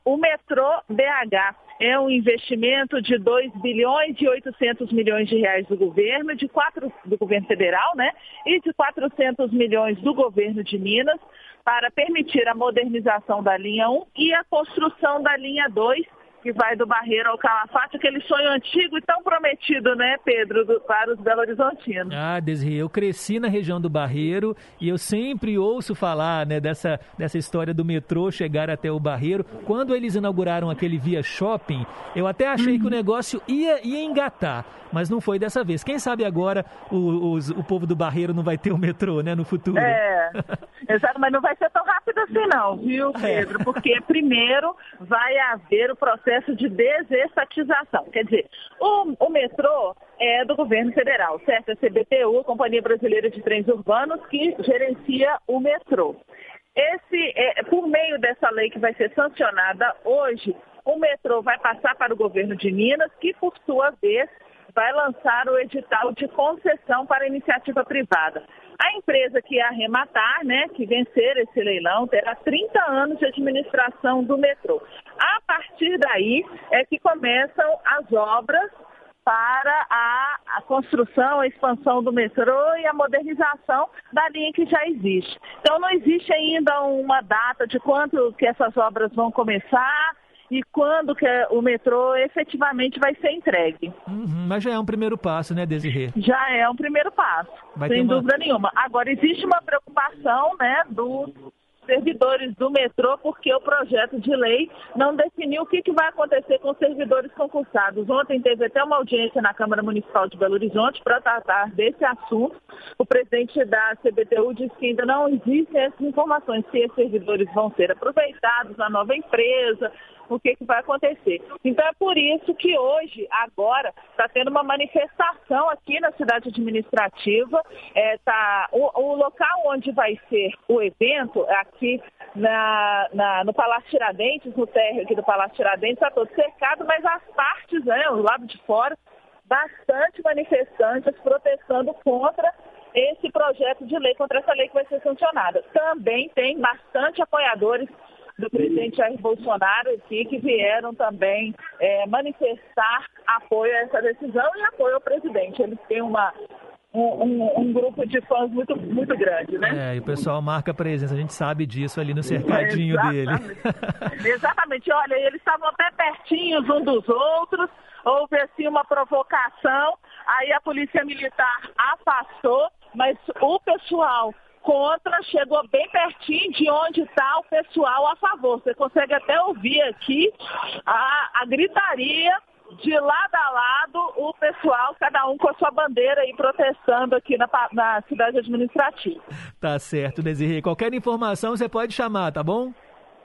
o metrô BH. É um investimento de 2 bilhões e 800 milhões de reais do governo, de quatro do governo federal, né? E de 400 milhões do governo de Minas para permitir a modernização da linha 1 e a construção da linha 2 que vai do Barreiro ao Calafate, aquele sonho antigo e tão prometido, né, Pedro, do- para os Belo Horizontinos. Ah, Desirê, eu cresci na região do Barreiro e eu sempre ouço falar né, dessa, dessa história do metrô chegar até o Barreiro. Quando eles inauguraram aquele Via Shopping, eu até achei que o negócio ia, ia engatar, mas não foi dessa vez. Quem sabe agora o, os- o povo do Barreiro não vai ter o metrô, né, no futuro? É, exato, mas não vai ser tão rápido assim não, viu, Pedro? Porque primeiro vai haver o processo de desestatização. Quer dizer, o, o metrô é do governo federal, certo? É a CBTU, Companhia Brasileira de Trens Urbanos, que gerencia o metrô. Esse, é, por meio dessa lei que vai ser sancionada hoje, o metrô vai passar para o governo de Minas, que por sua vez vai lançar o edital de concessão para iniciativa privada. A empresa que arrematar, né, que vencer esse leilão, terá 30 anos de administração do metrô. A partir daí é que começam as obras para a, a construção, a expansão do metrô e a modernização da linha que já existe. Então não existe ainda uma data de quando que essas obras vão começar e quando que o metrô efetivamente vai ser entregue. Uhum, mas já é um primeiro passo, né, Desirê? Já é um primeiro passo, Vai sem uma- dúvida nenhuma. Agora, existe uma preocupação né, dos servidores do metrô, porque o projeto de lei não definiu o que, que vai acontecer com os servidores concursados. Ontem teve até uma audiência na Câmara Municipal de Belo Horizonte para tratar desse assunto. O presidente da CBTU disse que ainda não existem essas informações, se esses servidores vão ser aproveitados na nova empresa, o que, que vai acontecer. Então é por isso que hoje, agora, está tendo uma manifestação aqui na cidade administrativa. É, tá, o, o local onde vai ser o evento, é aqui na, na- no Palácio Tiradentes, no térreo aqui do Palácio Tiradentes, está todo cercado, mas as partes, né, o lado de fora, bastante manifestantes protestando contra esse projeto de lei, contra essa lei que vai ser sancionada. Também tem bastante apoiadores do presidente Jair Bolsonaro aqui que vieram também é, manifestar apoio a essa decisão e apoio ao presidente. Eles têm uma, um, um- grupo de fãs muito, muito grande, né? É, e o pessoal marca presença, a gente sabe disso ali no cercadinho dele. Exatamente. Olha, eles estavam até pertinhos um dos outros, houve assim uma provocação, aí a polícia militar afastou, mas o pessoal contra chegou bem pertinho de onde está o pessoal a favor. Você consegue até ouvir aqui a, a gritaria de lado a lado, o pessoal, cada um com a sua bandeira aí protestando aqui na, na cidade administrativa. Tá certo, Desirê. Qualquer informação você pode chamar, tá bom?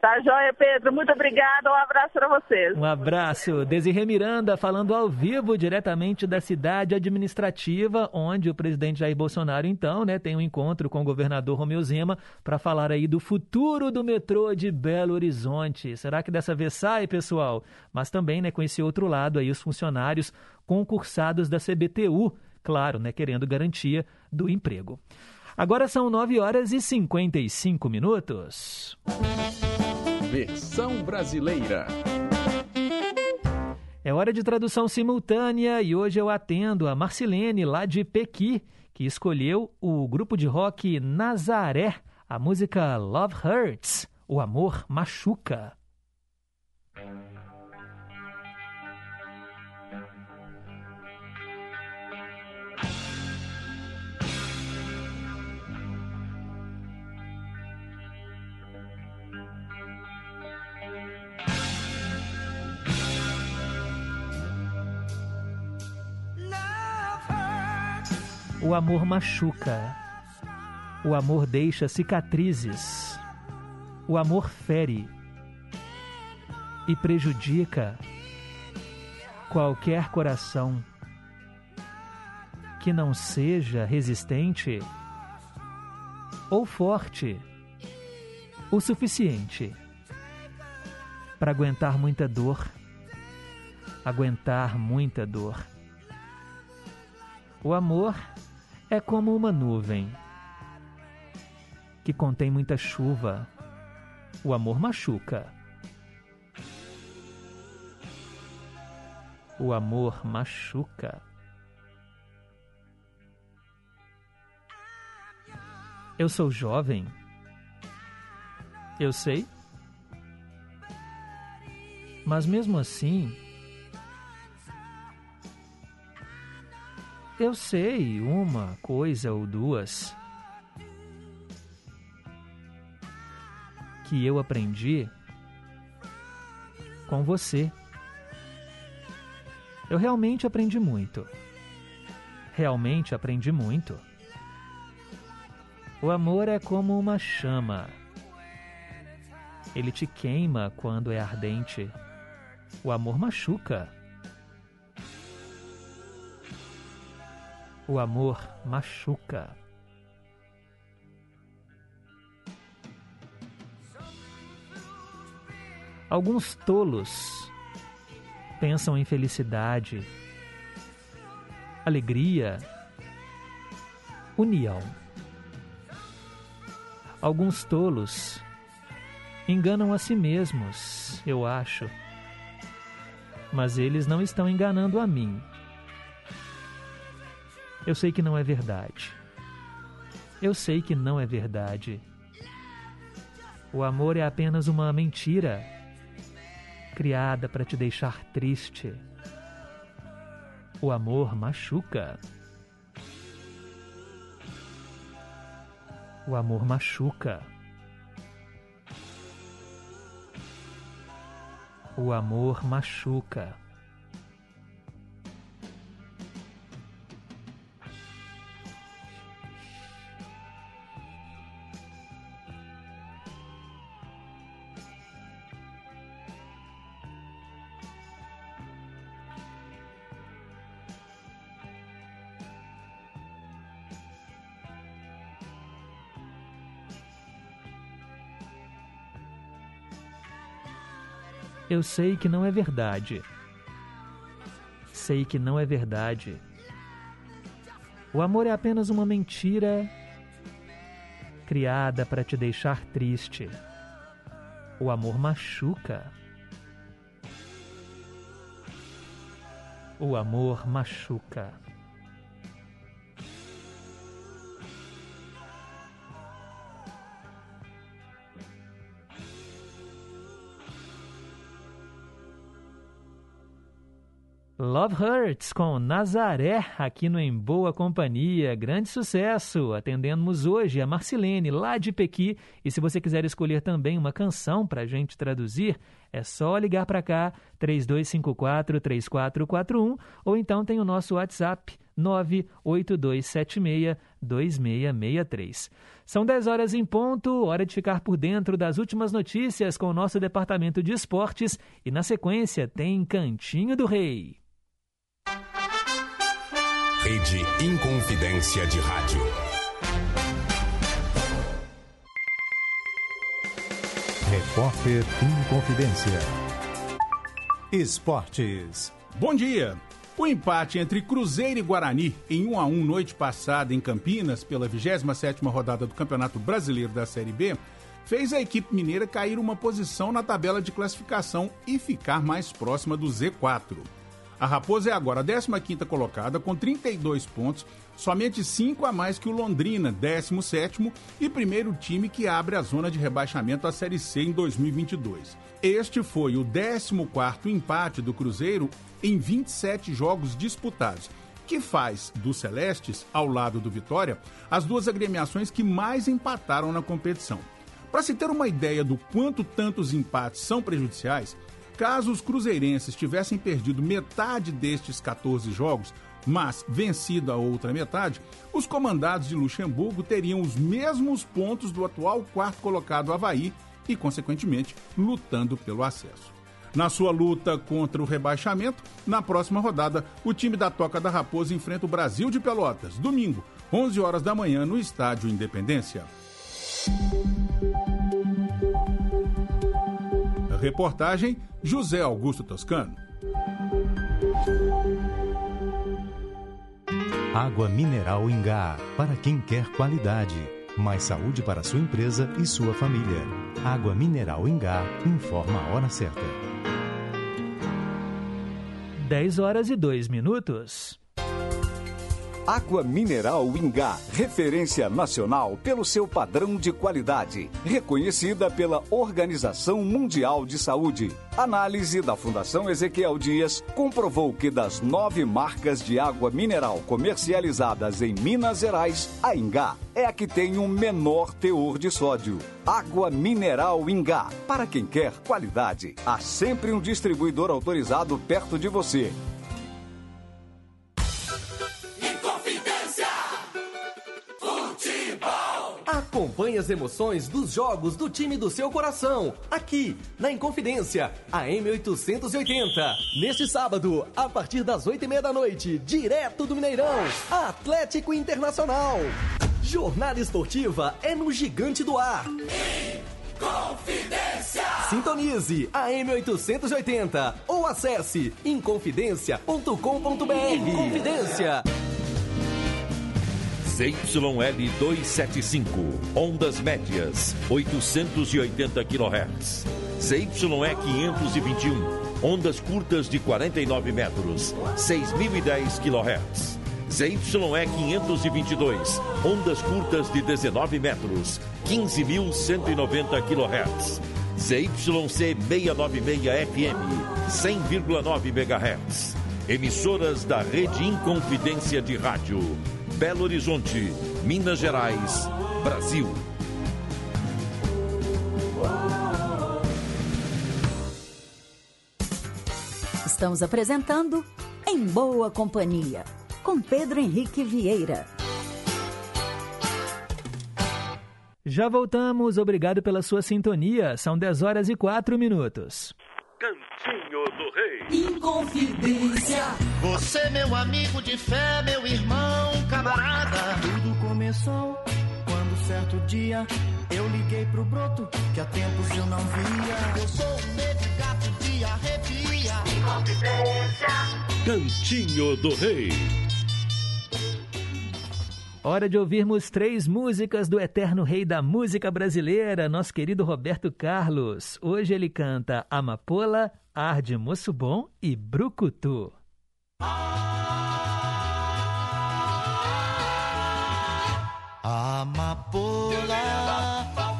Tá joia, Pedro? Muito obrigada, um abraço para vocês. Um abraço. Desirê Miranda falando ao vivo diretamente da cidade administrativa, onde o presidente Jair Bolsonaro, então, né, tem um encontro com o governador Romeu Zema para falar aí do futuro do metrô de Belo Horizonte. Será que dessa vez sai, pessoal? Mas também, né, com esse outro lado aí, os funcionários concursados da CBTU, claro, né, querendo garantia do emprego. Agora são 9 horas e 55 minutos. Versão brasileira. É hora de tradução simultânea e hoje eu atendo a Marcilene, lá de Pequi, que escolheu o grupo de rock Nazaré, a música Love Hurts, o amor machuca. O amor machuca. O amor deixa cicatrizes. O amor fere e prejudica qualquer coração que não seja resistente ou forte o suficiente para aguentar muita dor, aguentar muita dor. O amor é como uma nuvem que contém muita chuva. O amor machuca. O amor machuca. Eu sou jovem. Eu sei. Mas mesmo assim, eu sei uma coisa ou duas que eu aprendi com você. Eu realmente aprendi muito. Realmente aprendi muito. O amor é como uma chama. Ele te queima quando é ardente. O amor machuca. O amor machuca. Alguns tolos pensam em felicidade, alegria, união. Alguns tolos enganam a si mesmos, eu acho. Mas eles não estão enganando a mim. Eu sei que não é verdade. Eu sei que não é verdade. O amor é apenas uma mentira criada para te deixar triste. O amor machuca. O amor machuca. O amor machuca. Eu sei que não é verdade. Sei que não é verdade. O amor é apenas uma mentira criada para te deixar triste. O amor machuca. O amor machuca. Love Hurts com Nazaré aqui no Em Boa Companhia. Grande sucesso! Atendemos hoje a Marcilene, lá de Pequi. E se você quiser escolher também uma canção para a gente traduzir, é só ligar para cá, 3254-3441, ou então tem o nosso WhatsApp, 98276-2663. São 10 horas em ponto, hora de ficar por dentro das últimas notícias com o nosso departamento de esportes. E na sequência tem Cantinho do Rei. Rede Inconfidência de Rádio. Repórter Inconfidência. Esportes. Bom dia. O empate entre Cruzeiro e Guarani em 1 a 1 noite passada em Campinas pela 27ª rodada do Campeonato Brasileiro da Série B fez a equipe mineira cair uma posição na tabela de classificação e ficar mais próxima do Z4. A Raposa é agora a 15ª colocada com 32 pontos, somente 5 a mais que o Londrina, 17º e primeiro time que abre a zona de rebaixamento à Série C em 2022. Este foi o 14º empate do Cruzeiro em 27 jogos disputados, que faz dos Celestes, ao lado do Vitória, as duas agremiações que mais empataram na competição. Para se ter uma ideia do quanto tantos empates são prejudiciais, Caso os cruzeirenses tivessem perdido metade destes 14 jogos, mas vencido a outra metade, os comandados de Luxemburgo teriam os mesmos pontos do atual quarto colocado Havaí e, consequentemente, lutando pelo acesso. Na sua luta contra o rebaixamento, na próxima rodada, o time da Toca da Raposa enfrenta o Brasil de Pelotas, domingo, 11 horas da manhã, no Estádio Independência. Reportagem José Augusto Toscano. Água mineral Ingá, para quem quer qualidade, mais saúde para sua empresa e sua família. Água mineral Ingá informa a hora certa. 10 horas e 2 minutos. Água Mineral Ingá, referência nacional pelo seu padrão de qualidade, reconhecida pela Organização Mundial de Saúde. Análise da Fundação Ezequiel Dias comprovou que das nove marcas de água mineral comercializadas em Minas Gerais, a Ingá é a que tem o menor teor de sódio. Água Mineral Ingá. Para quem quer qualidade, há sempre um distribuidor autorizado perto de você. Acompanhe as emoções dos jogos do time do seu coração, aqui na Inconfidência, a M880. Neste sábado, a partir das oito e meia da noite, direto do Mineirão, Atlético Internacional. Jornada esportiva é no Gigante do Ar. Confidência. Sintonize a M880 ou acesse inconfidencia.com.br. Inconfidência. ZYL 275, ondas médias, 880 kHz. ZYE 521, ondas curtas de 49 metros, 6010 kHz. ZYE 522, ondas curtas de 19 metros, 15.190 kHz. ZYC 696 FM, 100,9 MHz. Emissoras da Rede Inconfidência de Rádio. Belo Horizonte, Minas Gerais, Brasil. Estamos apresentando Em Boa Companhia, com Pedro Henrique Vieira. Já voltamos, obrigado pela sua sintonia. São 10 horas e 4 minutos. Cantinho do Rei. Inconfidência. Você, meu amigo de fé, meu irmão, camarada. Tudo começou quando certo dia eu liguei pro broto que há tempos eu não via. Eu sou um negro gato de arrepia. Inconfidência. Cantinho do Rei. Hora de ouvirmos três músicas do eterno rei da música brasileira, nosso querido Roberto Carlos. Hoje ele canta Amapola, Ar de Moço Bom e Brucutu. Amapola,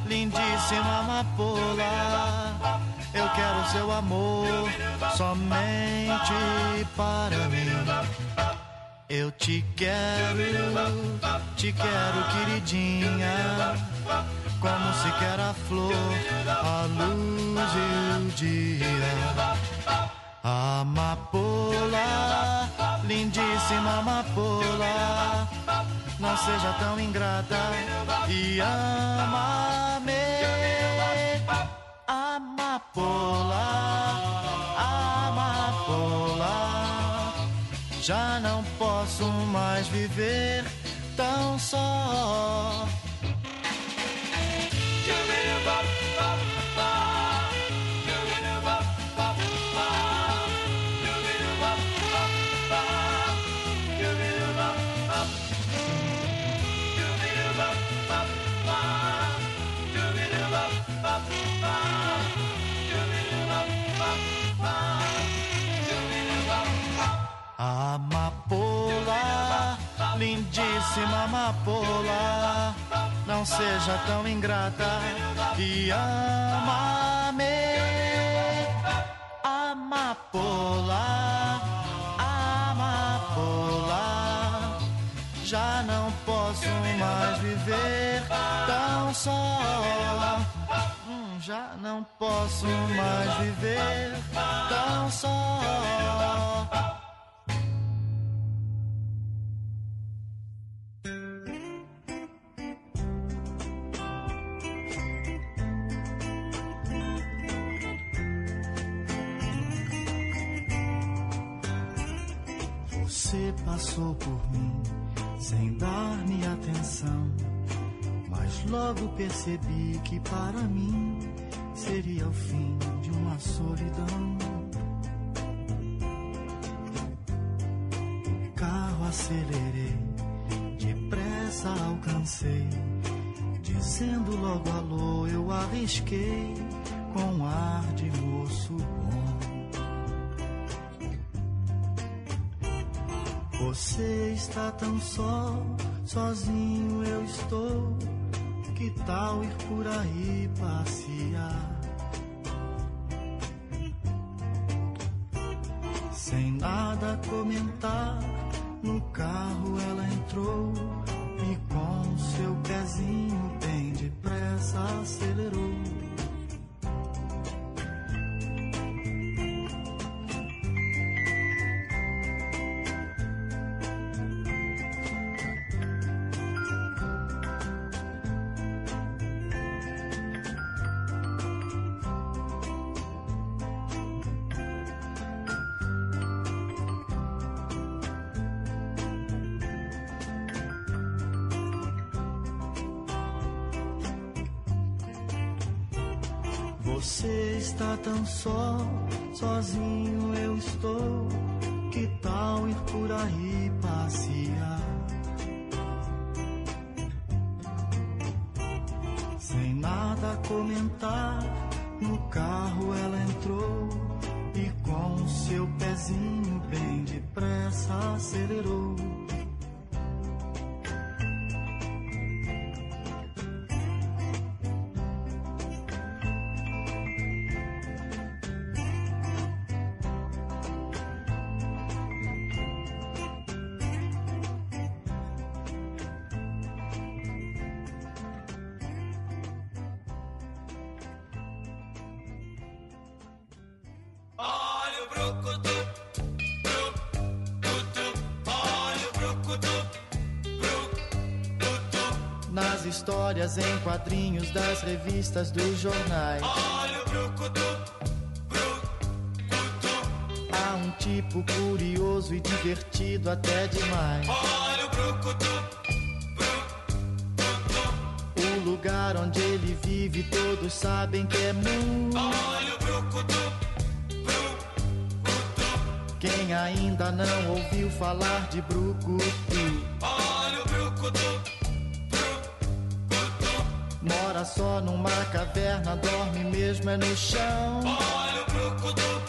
lindíssima amapola. Eu quero seu amor somente para mim. Eu te quero, te quero, queridinha. Como se quer a flor, a luz e o dia. Amapola, lindíssima amapola. Não seja tão ingrata e ama-me. Amapola. Já não posso mais viver tão só. Lindíssima amapola, não seja tão ingrata e ama-me. Amapola, amapola, já não posso mais viver tão só. Hum, Já não posso mais viver tão só. Passou por mim sem dar-me atenção, mas logo percebi que para mim seria o fim de uma solidão. O carro acelerei, depressa alcancei. Dizendo logo alô, eu arrisquei com ar de moço bom. Você está tão só, sozinho eu estou. Que tal ir por aí passear? Sem nada comentar, no carro ela entrou e com seu pezinho bem depressa acelerou. Você está tão só, sozinho eu estou. Que tal ir por aí passear? Sem nada comentar, no carro ela entrou e com seu pezinho bem depressa acelerou. Quadrinhos das revistas dos jornais. Olha o brucutu, Há um tipo curioso e divertido até demais. olha o brucutu, O lugar onde ele vive todos sabem que é muito. olha o brucutu, Quem ainda não ouviu falar de Brucutu caverna, dorme mesmo é no chão. olha o brucutu,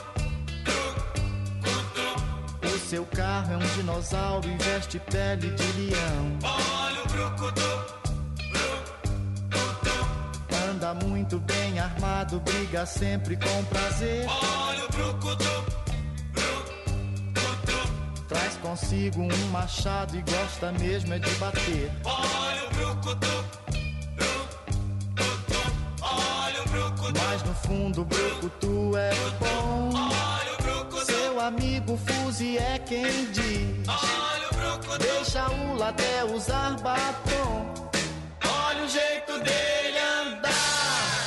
O seu carro é um dinossauro e veste pele de leão. olha o brucutu, Anda muito bem armado, briga sempre com prazer. olha o brucutu, Traz consigo um machado e gosta mesmo é de bater. olha o brucutu, Mas no fundo o Brucutu é bom. olha o brucutu, Seu amigo Fuzi é quem diz. olha o Deixa o até usar batom. Olha o jeito dele andar.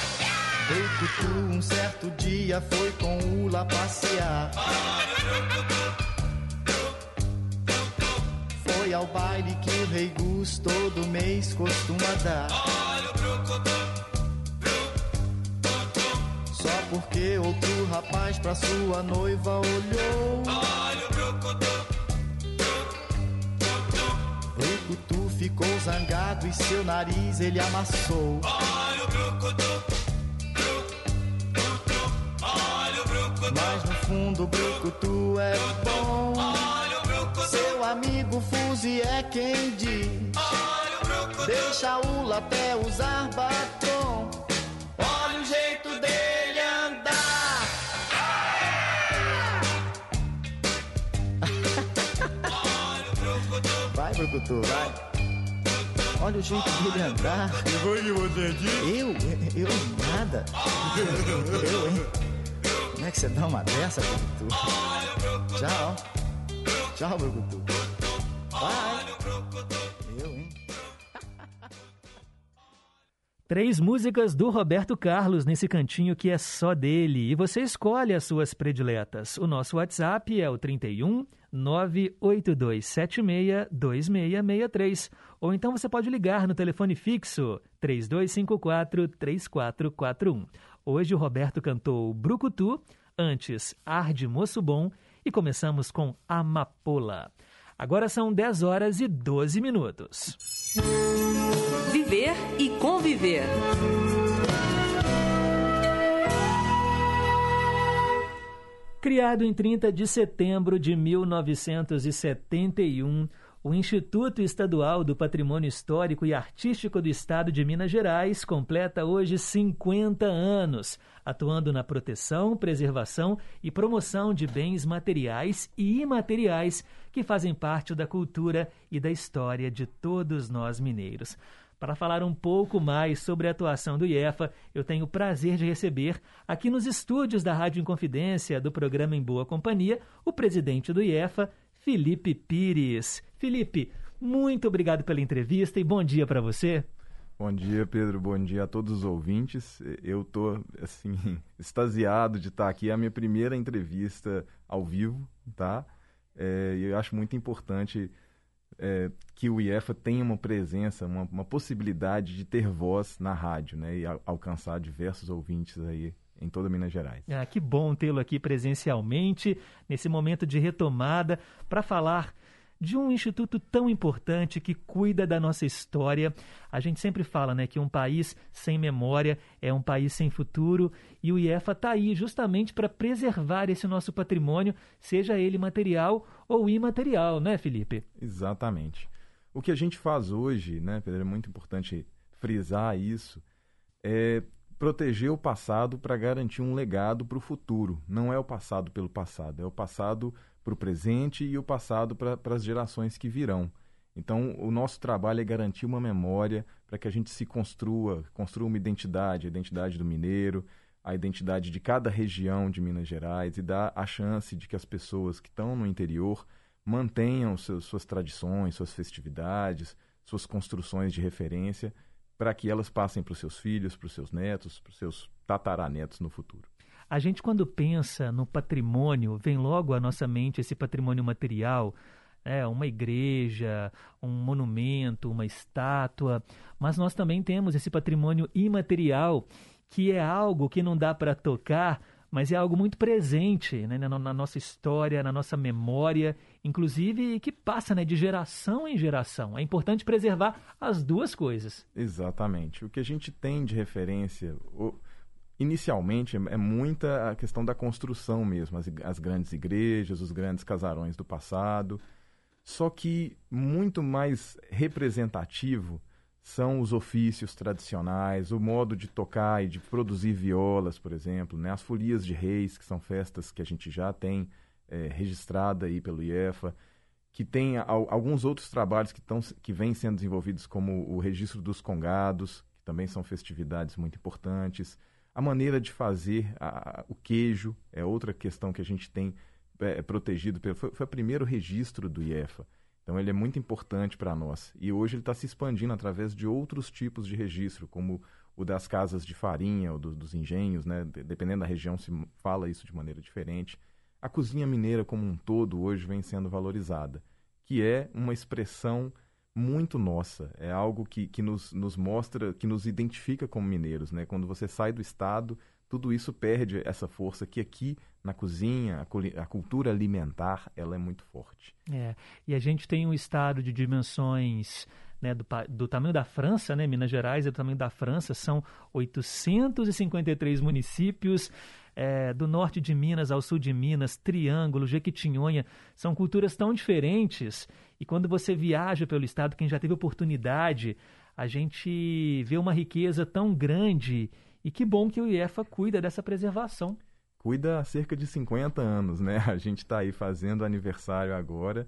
Brucutu um certo dia foi com o lá passear. Foi ao baile que o Rei Gus todo mês costuma dar. olha o porque outro rapaz pra sua noiva olhou. olha o brucutu, Brucutu ficou zangado e seu nariz ele amassou. olha o brucutu, olha o brucutu, Mas no fundo o Brucutu é bom. olha o brucutu, Seu amigo Fuzi é quem diz. olha o brucutu, Deixa o até usar batom. Vai. Olha o jeito dele andar. Foi que você disse? Eu? Eu nada. Eu, hein? Como é que você dá uma dessa, Brucutu? Tchau. Tchau, Brucutu. Vai. Três músicas do Roberto Carlos nesse cantinho que é só dele. E você escolhe as suas prediletas. O nosso WhatsApp é o 31 98276 2663. Ou então você pode ligar no telefone fixo 3254 3441. Hoje o Roberto cantou Brucutu, antes Ar de Moço Bom e começamos com Amapola. Agora são 10 horas e 12 minutos. Viver e conviver. Criado em 30 de setembro de 1971, o Instituto Estadual do Patrimônio Histórico e Artístico do Estado de Minas Gerais completa hoje 50 anos, atuando na proteção, preservação e promoção de bens materiais e imateriais que fazem parte da cultura e da história de todos nós mineiros. Para falar um pouco mais sobre a atuação do IEFA, eu tenho o prazer de receber aqui nos estúdios da Rádio Inconfidência do programa Em Boa Companhia o presidente do IEFA, Felipe Pires. Felipe, muito obrigado pela entrevista e bom dia para você. Bom dia, Pedro. Bom dia a todos os ouvintes. Eu estou assim extasiado de estar aqui. É a minha primeira entrevista ao vivo, tá? É, eu acho muito importante é, que o IEFA tenha uma presença, uma, uma possibilidade de ter voz na rádio, né? E a- alcançar diversos ouvintes aí em toda Minas Gerais. Ah, que bom tê-lo aqui presencialmente, nesse momento de retomada, para falar de um instituto tão importante que cuida da nossa história. A gente sempre fala né, que um país sem memória é um país sem futuro e o IEFA está aí justamente para preservar esse nosso patrimônio, seja ele material ou imaterial, né, Felipe? Exatamente. O que a gente faz hoje, né, Pedro, é muito importante frisar isso, é proteger o passado para garantir um legado para o futuro. Não é o passado pelo passado, é o passado para o presente e o passado para as gerações que virão. Então, o nosso trabalho é garantir uma memória para que a gente se construa, construa uma identidade, a identidade do mineiro, a identidade de cada região de Minas Gerais e dar a chance de que as pessoas que estão no interior mantenham seus, suas tradições, suas festividades, suas construções de referência, para que elas passem para os seus filhos, para os seus netos, para os seus tataranetos no futuro. A gente, quando pensa no patrimônio, vem logo à nossa mente esse patrimônio material, né? uma igreja, um monumento, uma estátua, mas nós também temos esse patrimônio imaterial, que é algo que não dá para tocar, mas é algo muito presente né? na, na nossa história, na nossa memória, inclusive que passa né? de geração em geração. É importante preservar as duas coisas. Exatamente. O que a gente tem de referência, inicialmente, é é muita a questão da construção mesmo, as, as grandes igrejas, os grandes casarões do passado. Só que muito mais representativo são os ofícios tradicionais, o modo de tocar e de produzir violas, por exemplo, né? as folias de reis, que são festas que a gente já tem eh, registrada aí pelo IEFA, que tem al- alguns outros trabalhos que, tão, que vêm sendo desenvolvidos, como o registro dos congados, que também são festividades muito importantes. A maneira de fazer a- o queijo é outra questão que a gente tem é, protegido. Pelo, foi, foi o primeiro registro do IEFA. Então ele é muito importante para nós. E hoje ele está se expandindo através de outros tipos de registro, como o das casas de farinha, ou do- dos engenhos, né? De- Dependendo da região se fala isso de maneira diferente. A cozinha mineira como um todo hoje vem sendo valorizada, que é uma expressão muito nossa. É algo que, que nos, nos mostra, que nos identifica como mineiros. Né? Quando você sai do estado, tudo isso perde essa força que aqui na cozinha, a, cultura alimentar, ela é muito forte. É, e a gente tem um estado de dimensões né, do, do tamanho da França, né? Minas Gerais é do tamanho da França, são 853 municípios, é, do norte de Minas ao sul de Minas, Triângulo, Jequitinhonha, são culturas tão diferentes. E quando você viaja pelo estado, quem já teve oportunidade, a gente vê uma riqueza tão grande. E que bom que o IEFA cuida dessa preservação. Cuida há cerca de 50 anos, né? A gente está aí fazendo aniversário agora,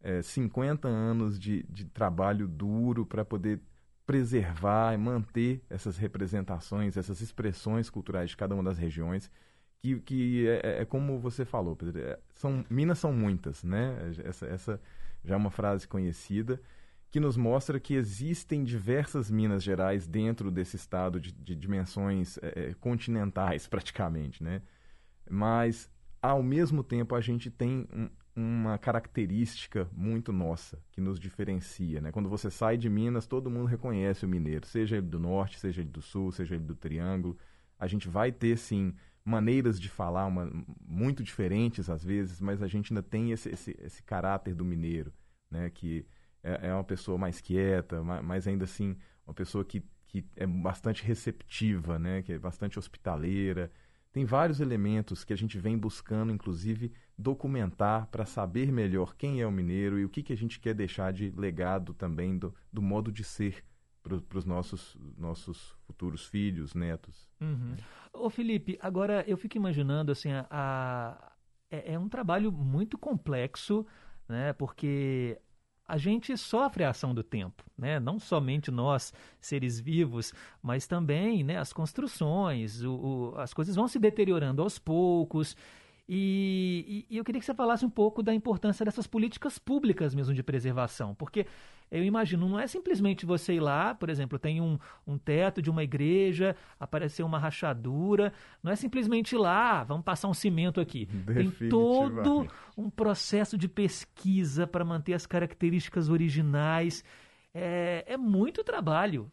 é, 50 anos de, de trabalho duro para poder preservar e manter essas representações, essas expressões culturais de cada uma das regiões, que, que é, é como você falou, Pedro, é, são, Minas são muitas, né? Essa, essa já é uma frase conhecida, que nos mostra que existem diversas Minas Gerais dentro desse estado de, de dimensões é, continentais, praticamente, né? Mas, ao mesmo tempo, a gente tem um, uma característica muito nossa, que nos diferencia, né? Quando você sai de Minas, todo mundo reconhece o mineiro, seja ele do norte, seja ele do sul, seja ele do triângulo. A gente vai ter, sim, maneiras de falar uma, muito diferentes às vezes, mas a gente ainda tem esse, esse, esse caráter do mineiro, né? Que é, é uma pessoa mais quieta, ma- mas ainda assim uma pessoa que, que é bastante receptiva, né? Que é bastante hospitaleira. Tem vários elementos que a gente vem buscando, inclusive, documentar para saber melhor quem é o mineiro e o que, que a gente quer deixar de legado também do, do modo de ser para os nossos, nossos futuros filhos, netos. Uhum. Ô Felipe, agora eu fico imaginando assim, a, a- é, é um trabalho muito complexo, né? Porque a gente sofre a ação do tempo, né? Não somente nós, seres vivos, mas também, né, as construções, o, o- as coisas vão se deteriorando aos poucos. E, e- e eu queria que você falasse um pouco da importância dessas políticas públicas mesmo de preservação, porque eu imagino, não é simplesmente você ir lá, por exemplo, tem um, um teto de uma igreja, apareceu uma rachadura, não é simplesmente ir lá, vamos passar um cimento aqui. Tem todo um processo de pesquisa para manter as características originais. É, é muito trabalho.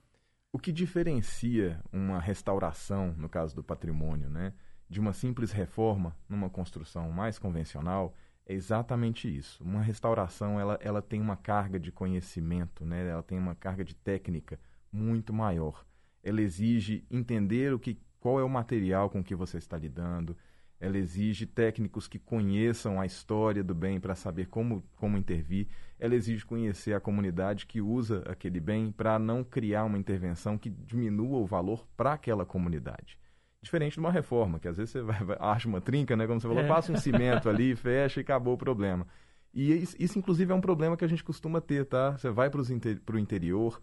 O que diferencia uma restauração, no caso do patrimônio, né, de uma simples reforma numa construção mais convencional é exatamente isso. Uma restauração ela, ela tem uma carga de conhecimento, né, ela tem uma carga de técnica muito maior. Ela exige entender o que, qual é o material com que você está lidando. Ela exige técnicos que conheçam a história do bem para saber como, como intervir. Ela exige conhecer a comunidade que usa aquele bem para não criar uma intervenção que diminua o valor para aquela comunidade. Diferente de uma reforma, que às vezes você vai, vai- acha uma trinca, né? Como você falou, É. passa um cimento ali, fecha e acabou o problema. E isso, isso, inclusive, é um problema que a gente costuma ter, tá? Você vai para o interior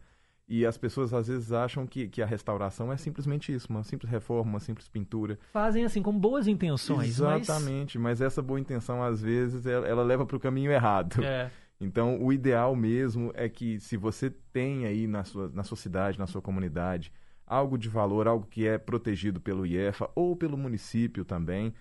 e as pessoas às vezes acham que, que a restauração é simplesmente isso, uma simples reforma, uma simples pintura. Fazem assim com boas intenções, mas Exatamente, mas... essa boa intenção, às vezes, ela, ela leva para o caminho errado. É. Então, o ideal mesmo é que se você tem aí na sua, na sua cidade, na sua comunidade, algo de valor, algo que é protegido pelo IEFA ou pelo município também,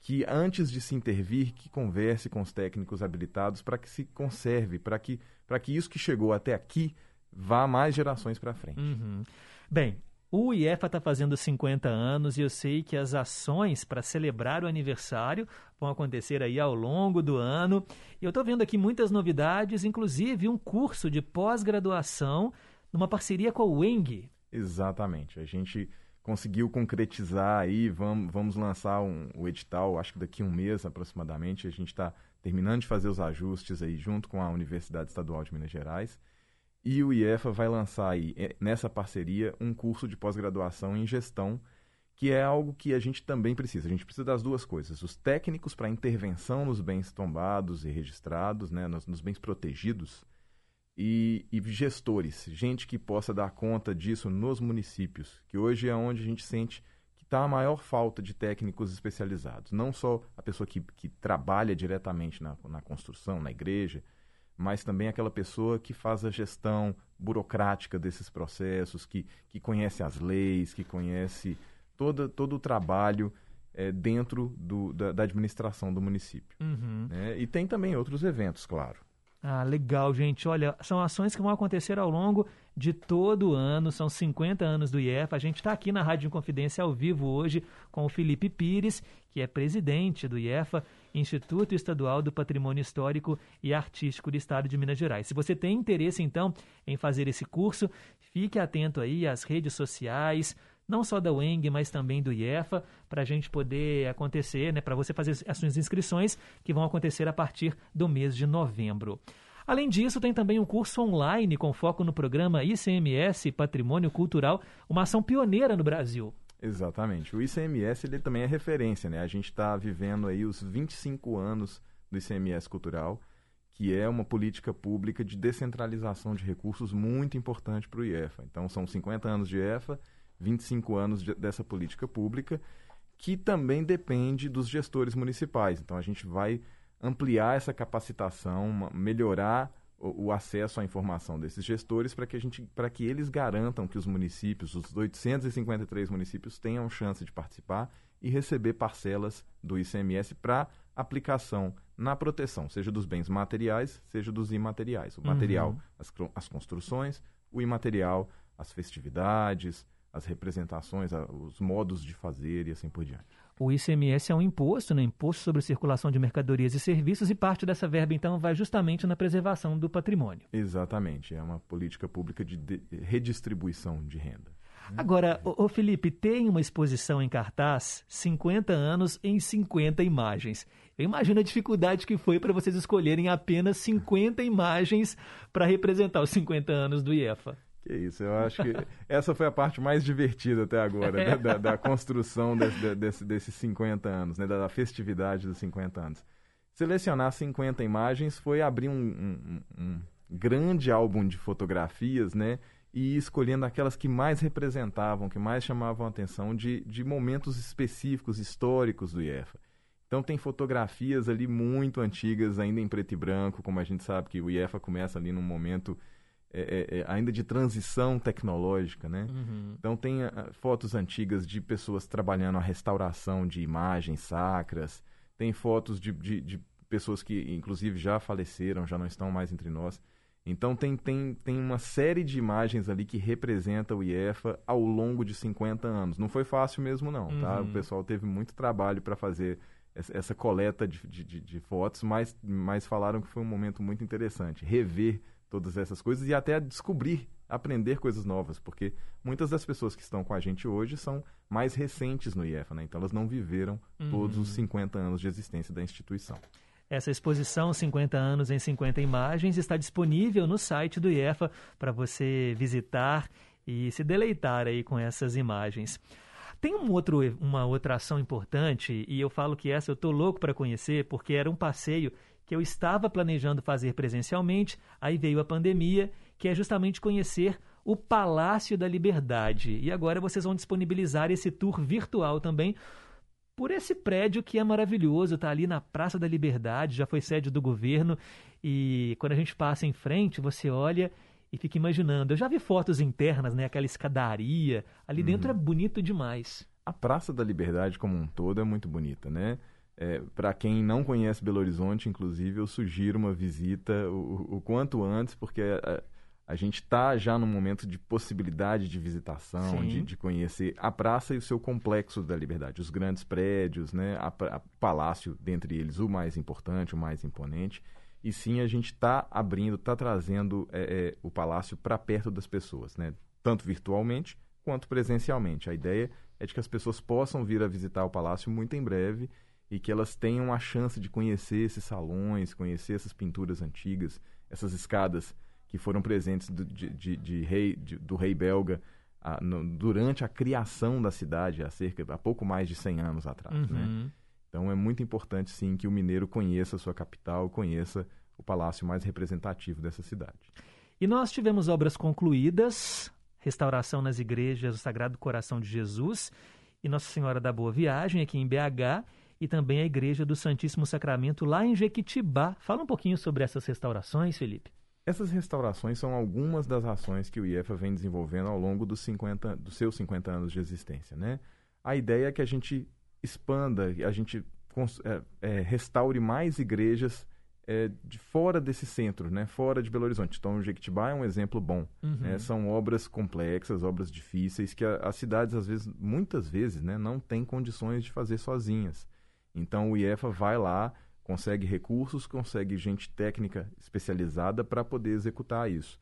que antes de se intervir, que converse com os técnicos habilitados para que se conserve, para que, que isso que chegou até aqui vá mais gerações para frente. Uhum. Bem, o IEFA está fazendo 50 anos e eu sei que as ações para celebrar o aniversário vão acontecer aí ao longo do ano. E eu estou vendo aqui muitas novidades, inclusive um curso de pós-graduação numa parceria com a Weng. Exatamente. A gente conseguiu concretizar aí, vamos, vamos lançar um, o edital, acho que daqui a um mês aproximadamente. A gente está terminando de fazer os ajustes aí junto com a Universidade Estadual de Minas Gerais. E o IEFA vai lançar aí, eh, nessa parceria, um curso de pós-graduação em gestão, que é algo que a gente também precisa. A gente precisa das duas coisas: os técnicos para intervenção nos bens tombados e registrados, né, nos, nos bens protegidos, e, e gestores, gente que possa dar conta disso nos municípios, que hoje é onde a gente sente que está a maior falta de técnicos especializados. Não só a pessoa que, que trabalha diretamente na, na construção, na igreja, mas também aquela pessoa que faz a gestão burocrática desses processos, que, que conhece as leis, que conhece todo, todo o trabalho eh, dentro do, da, da administração do município. Uhum. né? E tem também outros eventos, claro. Ah, legal, gente. Olha, são ações que vão acontecer ao longo de todo o ano. São 50 anos do IEFA. A gente está aqui na Rádio Confidência ao vivo hoje com o Felipe Pires, que é presidente do IEFA, Instituto Estadual do Patrimônio Histórico e Artístico do Estado de Minas Gerais. Se você tem interesse, então, em fazer esse curso, fique atento aí às redes sociais, não só da UENG, mas também do IEFA, para a gente poder acontecer, né, para você fazer as suas inscrições, que vão acontecer a partir do mês de novembro. Além disso, tem também um curso online com foco no programa ICMS Patrimônio Cultural, uma ação pioneira no Brasil. Exatamente. O ICMS ele também é referência, né? A gente está vivendo aí os 25 anos do ICMS cultural, que é uma política pública de descentralização de recursos muito importante para o IEFA. Então, são 50 anos de IEFA, 25 anos de, dessa política pública, que também depende dos gestores municipais. Então, a gente vai ampliar essa capacitação, uma- melhorar o, o acesso à informação desses gestores para que, a gente, para que eles garantam que os municípios, os 853 municípios, tenham chance de participar e receber parcelas do ICMS para aplicação na proteção, seja dos bens materiais, seja dos imateriais. O Uhum. material, as, cro- as construções, o imaterial, as festividades, as representações, os modos de fazer e assim por diante. O ICMS é um imposto, né? Imposto sobre circulação de mercadorias e serviços, e parte dessa verba, então, vai justamente na preservação do patrimônio. Exatamente, é uma política pública de, de- redistribuição de renda. Agora, ô, ô Felipe, tem uma exposição em cartaz 50 anos em 50 imagens. Eu imagino a dificuldade que foi para vocês escolherem apenas 50 imagens para representar os 50 anos do IEFA. Que isso, eu acho que essa foi a parte mais divertida até agora, né, da, da construção desse, de- desse- desses 50 anos, né, da festividade dos 50 anos. Selecionar 50 imagens foi abrir um, um- um- grande álbum de fotografias, né, e escolhendo aquelas que mais representavam, que mais chamavam a atenção de, de momentos específicos, históricos do IEFA. Então tem fotografias ali muito antigas, ainda em preto e branco, como a gente sabe que o IEFA começa ali num momento é, é, é, ainda de transição tecnológica, né? Uhum. Então tem ah, fotos antigas de pessoas trabalhando a restauração de imagens sacras, tem fotos de, de, de pessoas que inclusive já faleceram, já não estão mais entre nós. Então tem, tem, tem uma série de imagens ali que representa o IEFA ao longo de 50 anos. Não foi fácil mesmo não, tá? Uhum. O pessoal teve muito trabalho para fazer essa, coleta de, de, de- de fotos, mas, mas falaram que foi um momento muito interessante. Rever todas essas coisas e até descobrir, aprender coisas novas, porque muitas das pessoas que estão com a gente hoje são mais recentes no IEFA, né? Então elas não viveram todos Uhum. os 50 anos de existência da instituição. Essa exposição 50 anos em 50 imagens está disponível no site do IEFA para você visitar e se deleitar aí com essas imagens. Tem um outro, uma outra ação importante e eu falo que essa eu tô louco para conhecer porque era um passeio que eu estava planejando fazer presencialmente, aí veio a pandemia, que é justamente conhecer o Palácio da Liberdade. E agora vocês vão disponibilizar esse tour virtual também por esse prédio que é maravilhoso, está ali na Praça da Liberdade, já foi sede do governo, e quando a gente passa em frente, você olha e fica imaginando. Eu já vi fotos internas, né, aquela escadaria, ali dentro é bonito demais. A Praça da Liberdade como um todo é muito bonita, né? É, Para quem não conhece Belo Horizonte, inclusive, eu sugiro uma visita o, o quanto antes, porque a, a gente está já num momento de possibilidade de visitação, de, de conhecer a praça e o seu complexo da Liberdade, os grandes prédios, né? A, a palácio, dentre eles, o mais importante, o mais imponente. E sim, a gente está abrindo, está trazendo é, é, o palácio para perto das pessoas, né? Tanto virtualmente quanto presencialmente. A ideia é de que as pessoas possam vir a visitar o palácio muito em breve e que elas tenham a chance de conhecer esses salões, conhecer essas pinturas antigas, essas escadas que foram presentes do, de, de- de rei, de- do rei belga ah, no- durante a criação da cidade, há, cerca, há pouco mais de 100 anos atrás. né? Uhum. Então é muito importante, sim, que o mineiro conheça a sua capital, conheça o palácio mais representativo dessa cidade. E nós tivemos obras concluídas, restauração nas igrejas do Sagrado Coração de Jesus e Nossa Senhora da Boa Viagem aqui em BH e também a Igreja do Santíssimo Sacramento lá em Jequitibá. Fala um pouquinho sobre essas restaurações, Felipe. Essas restaurações são algumas das ações que o IEFA vem desenvolvendo ao longo dos, 50, dos seus 50 anos de existência. Né? A ideia é que a gente expanda, a gente é, é, restaure mais igrejas é, de fora desse centro, né? fora de Belo Horizonte. Então, o Jequitibá é um exemplo bom. Uhum. né? São obras complexas, obras difíceis, que a- as cidades, às vezes, muitas vezes, né, não têm condições de fazer sozinhas. Então, o IEFA vai lá, consegue recursos, consegue gente técnica especializada para poder executar isso.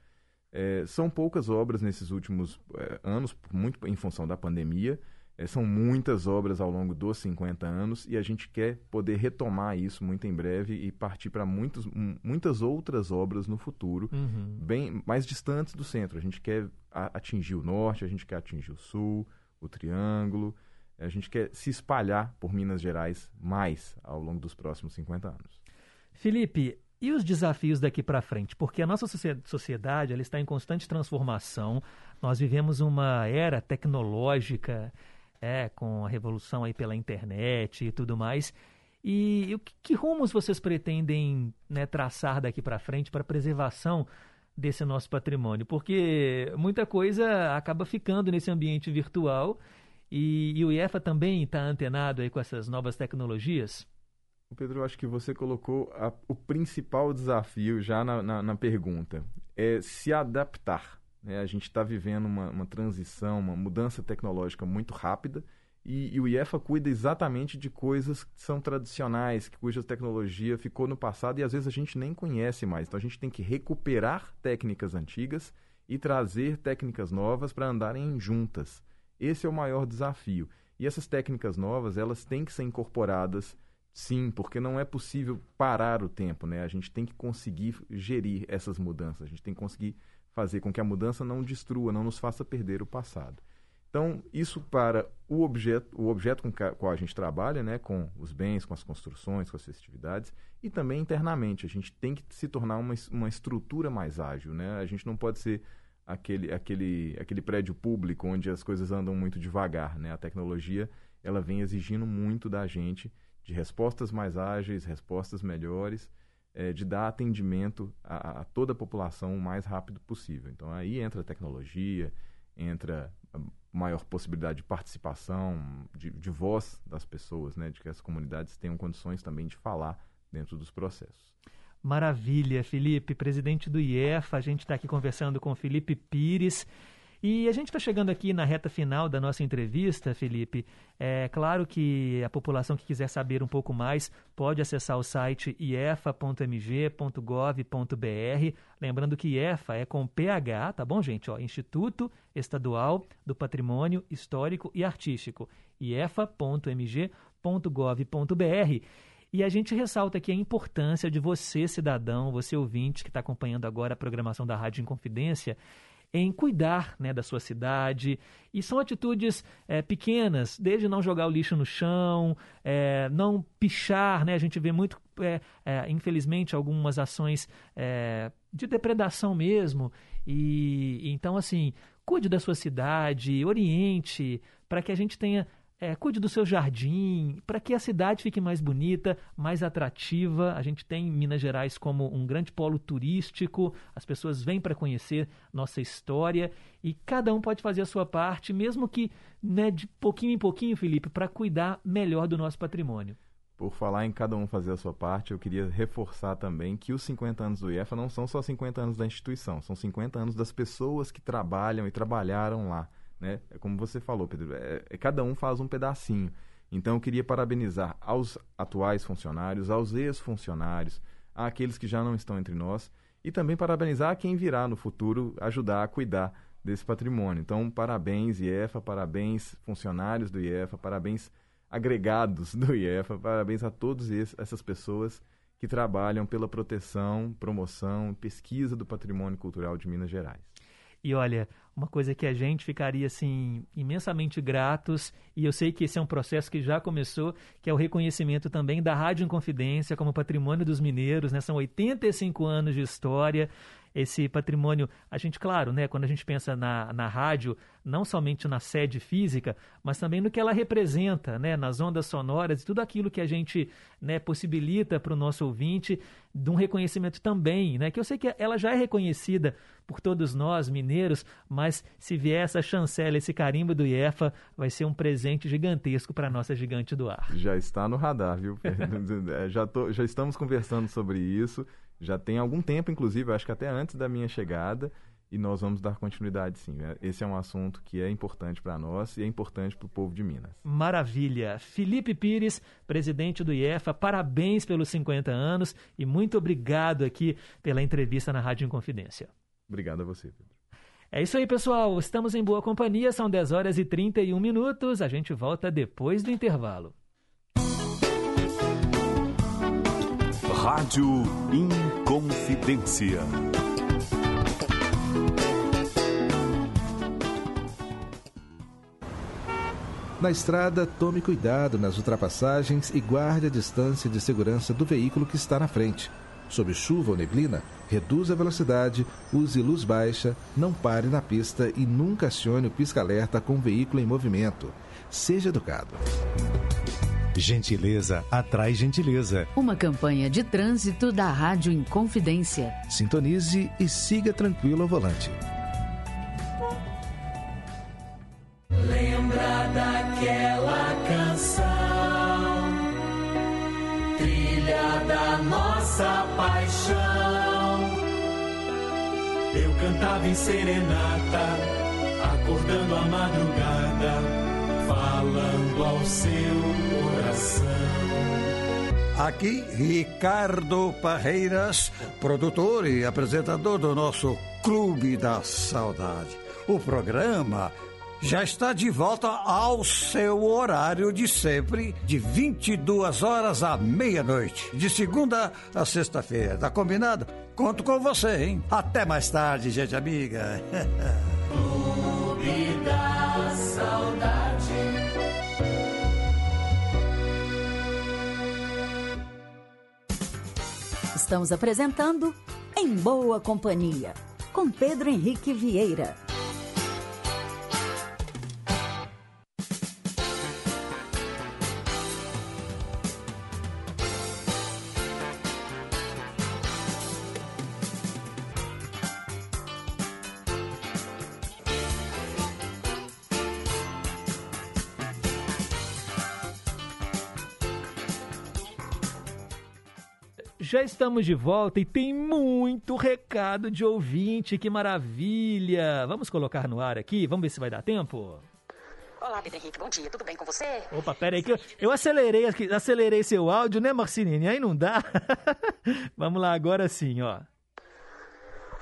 É, são poucas obras nesses últimos é, anos, muito em função da pandemia. É, são muitas obras ao longo dos 50 anos e a gente quer poder retomar isso muito em breve e partir para muitas outras obras no futuro, Uhum. bem mais distantes do centro. A gente quer a- atingir o norte, a gente quer atingir o sul, o triângulo. A gente quer se espalhar por Minas Gerais mais ao longo dos próximos 50 anos. Felipe, e os desafios daqui para frente? Porque a nossa socie- sociedade ela está em constante transformação. Nós vivemos uma era tecnológica, é, com a revolução aí pela internet e tudo mais. E, e que, que rumos vocês pretendem né, traçar daqui para frente para a preservação desse nosso patrimônio? Porque muita coisa acaba ficando nesse ambiente virtual e, e o IEFA também está antenado aí com essas novas tecnologias. Pedro, acho que você colocou a- o principal desafio já na, na- na pergunta. É se adaptar. né? A gente está vivendo uma, uma transição, uma mudança tecnológica muito rápida e, e o IEFA cuida exatamente de coisas que são tradicionais, cuja tecnologia ficou no passado e às vezes a gente nem conhece mais. Então a gente tem que recuperar técnicas antigas e trazer técnicas novas para andarem juntas. Esse é o maior desafio. E essas técnicas novas, elas têm que ser incorporadas, sim, porque não é possível parar o tempo, né? A gente tem que conseguir gerir essas mudanças, a gente tem que conseguir fazer com que a mudança não destrua, não nos faça perder o passado. Então, isso para o objeto, o objeto com o qual a gente trabalha, né, com os bens, com as construções, com as festividades, e também internamente. A gente tem que se tornar uma, uma estrutura mais ágil. Né? A gente não pode ser aquele, aquele, aquele prédio público onde as coisas andam muito devagar. Né? A tecnologia ela vem exigindo muito da gente de respostas mais ágeis, respostas melhores, é, de dar atendimento a, a toda a população o mais rápido possível. Então, aí entra a tecnologia, entra maior possibilidade de participação, de, de, voz das pessoas, né? de que as comunidades tenham condições também de falar dentro dos processos. Maravilha, Felipe, presidente do IEFA. A gente está aqui conversando com Felipe Pires. E a gente está chegando aqui na reta final da nossa entrevista, Felipe. É claro que a população que quiser saber um pouco mais pode acessar o site iefa.mg.gov.br. Lembrando que IEFA é com PH, tá bom, gente? Ó, Instituto Estadual do Patrimônio Histórico e Artístico. iefa.mg.gov.br. E a gente ressalta aqui a importância de você, cidadão, você ouvinte que está acompanhando agora a programação da Rádio Inconfidência, em cuidar né, da sua cidade. E são atitudes é, pequenas, desde não jogar o lixo no chão, é, não pichar. Né? A gente vê muito, é, infelizmente, algumas ações de depredação mesmo. E então, assim, cuide da sua cidade, oriente, para que a gente tenha é, cuide do seu jardim, para que a cidade fique mais bonita, mais atrativa. A gente tem Minas Gerais como um grande polo turístico, as pessoas vêm para conhecer nossa história e cada um pode fazer a sua parte, mesmo que né, de pouquinho em pouquinho, Felipe, para cuidar melhor do nosso patrimônio. Por falar em cada um fazer a sua parte, eu queria reforçar também que os 50 anos do IEFA não são só 50 anos da instituição, são 50 anos das pessoas que trabalham e trabalharam lá. Né? É como você falou, Pedro, é, é, cada um faz um pedacinho. Então eu queria parabenizar aos atuais funcionários, aos ex-funcionários, àqueles que já não estão entre nós e também parabenizar a quem virá no futuro ajudar a cuidar desse patrimônio. Então, parabéns IEFA, parabéns funcionários do IEFA, parabéns agregados do IEFA, parabéns a todas essas pessoas que trabalham pela proteção, promoção, pesquisa do patrimônio cultural de Minas Gerais. E olha, uma coisa que a gente ficaria assim imensamente gratos, e eu sei que esse é um processo que já começou, que é o reconhecimento também da Rádio Inconfidência como patrimônio dos mineiros, né? São 85 anos de história esse patrimônio. A gente, claro, né, quando a gente pensa na, na rádio, não somente na sede física, mas também no que ela representa, né, nas ondas sonoras e tudo aquilo que a gente né, possibilita para o nosso ouvinte, de um reconhecimento também, né, que eu sei que ela já é reconhecida por todos nós, mineiros, mas se vier essa chancela, esse carimbo do IEFA, vai ser um presente gigantesco para a nossa gigante do ar. Já está no radar, viu? já, tô, já estamos conversando sobre isso já tem algum tempo, inclusive, acho que até antes da minha chegada, e nós vamos dar continuidade sim. É, esse é um assunto que é importante para nós e é importante para o povo de Minas. Maravilha. Felipe Pires, presidente do IEFA, parabéns pelos 50 anos e muito obrigado aqui pela entrevista na Rádio Inconfidência. Obrigado a você, Pedro. É isso aí, pessoal. Estamos em boa companhia, são 10 horas e 31 minutos. A gente volta depois do intervalo. Rádio Inconfidência. Na estrada, tome cuidado nas ultrapassagens e guarde a distância de segurança do veículo que está na frente. Sob chuva ou neblina, reduza a velocidade, use luz baixa, não pare na pista e nunca acione o pisca-alerta com o veículo em movimento. Seja educado. Gentileza atrai gentileza. Uma campanha de trânsito da Rádio Inconfidência. Sintonize e siga tranquilo ao volante. Lembra daquela canção, trilha da nossa paixão. Eu cantava em serenata, acordando a madrugada, falando ao seu coração. Aqui, Ricardo Parreiras, produtor e apresentador do nosso Clube da Saudade. O programa já está de volta ao seu horário de sempre, de 22 horas à meia-noite, de segunda a sexta-feira. Tá combinado? Conto com você, hein? Até mais tarde, gente amiga. Clube da Saudade. Estamos apresentando Em Boa Companhia, com Pedro Henrique Vieira. Já estamos de volta e tem muito recado de ouvinte, que maravilha! Vamos colocar no ar aqui, vamos ver se vai dar tempo? Olá, Pedro Henrique, bom dia, tudo bem com você? Opa, pera aí que eu, eu acelerei, acelerei seu áudio, né, Marcinine? Aí não dá. vamos lá, agora sim, ó.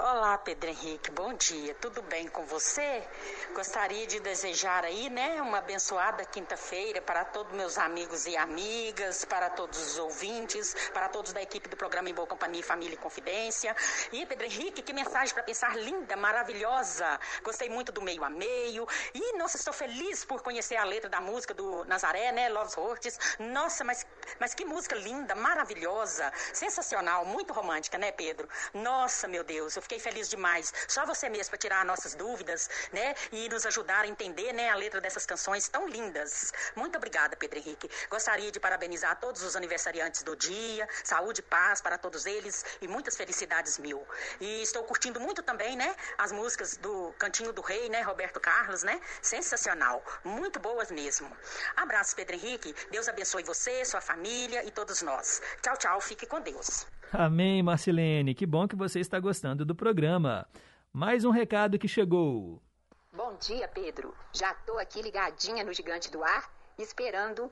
Olá, Pedro Henrique, bom dia, tudo bem com você? Gostaria de desejar aí, né, uma abençoada quinta-feira para todos meus amigos e amigas, para todos os ouvintes, para todos da equipe do programa Em Boa Companhia, Família e Confidência. E, Pedro Henrique, que mensagem para pensar linda, maravilhosa. Gostei muito do meio a meio. E, nossa, estou feliz por conhecer a letra da música do Nazaré, né, Loves Hortes. Nossa, mas, mas que música linda, maravilhosa, sensacional, muito romântica, né, Pedro? Nossa, meu Deus, eu fiquei feliz demais. Só você mesmo para tirar nossas dúvidas, né, e nos ajudar a entender, né, a letra dessas canções tão lindas. Muito obrigada, Pedro Henrique. Gostaria de parabenizar todos os aniversariantes do dia, saúde e paz para todos eles e muitas felicidades mil. E estou curtindo muito também, né, as músicas do Cantinho do Rei, né, Roberto Carlos, né? Sensacional, muito boas mesmo. Abraço, Pedro Henrique. Deus abençoe você, sua família e todos nós. Tchau, tchau. Fique com Deus. Amém, Marcelene. Que bom que você está gostando do programa. Mais um recado que chegou. Bom dia, Pedro. Já tô aqui ligadinha no Gigante do Ar, esperando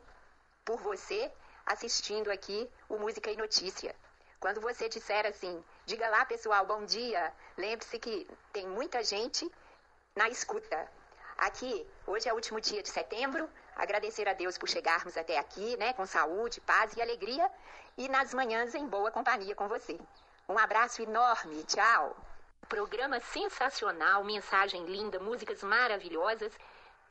por você, assistindo aqui o Música e Notícia. Quando você disser assim, diga lá, pessoal, bom dia, lembre-se que tem muita gente na escuta. Aqui, hoje é o último dia de setembro, agradecer a Deus por chegarmos até aqui, né, com saúde, paz e alegria, e nas manhãs em boa companhia com você. Um abraço enorme, tchau! Programa sensacional, mensagem linda, músicas maravilhosas,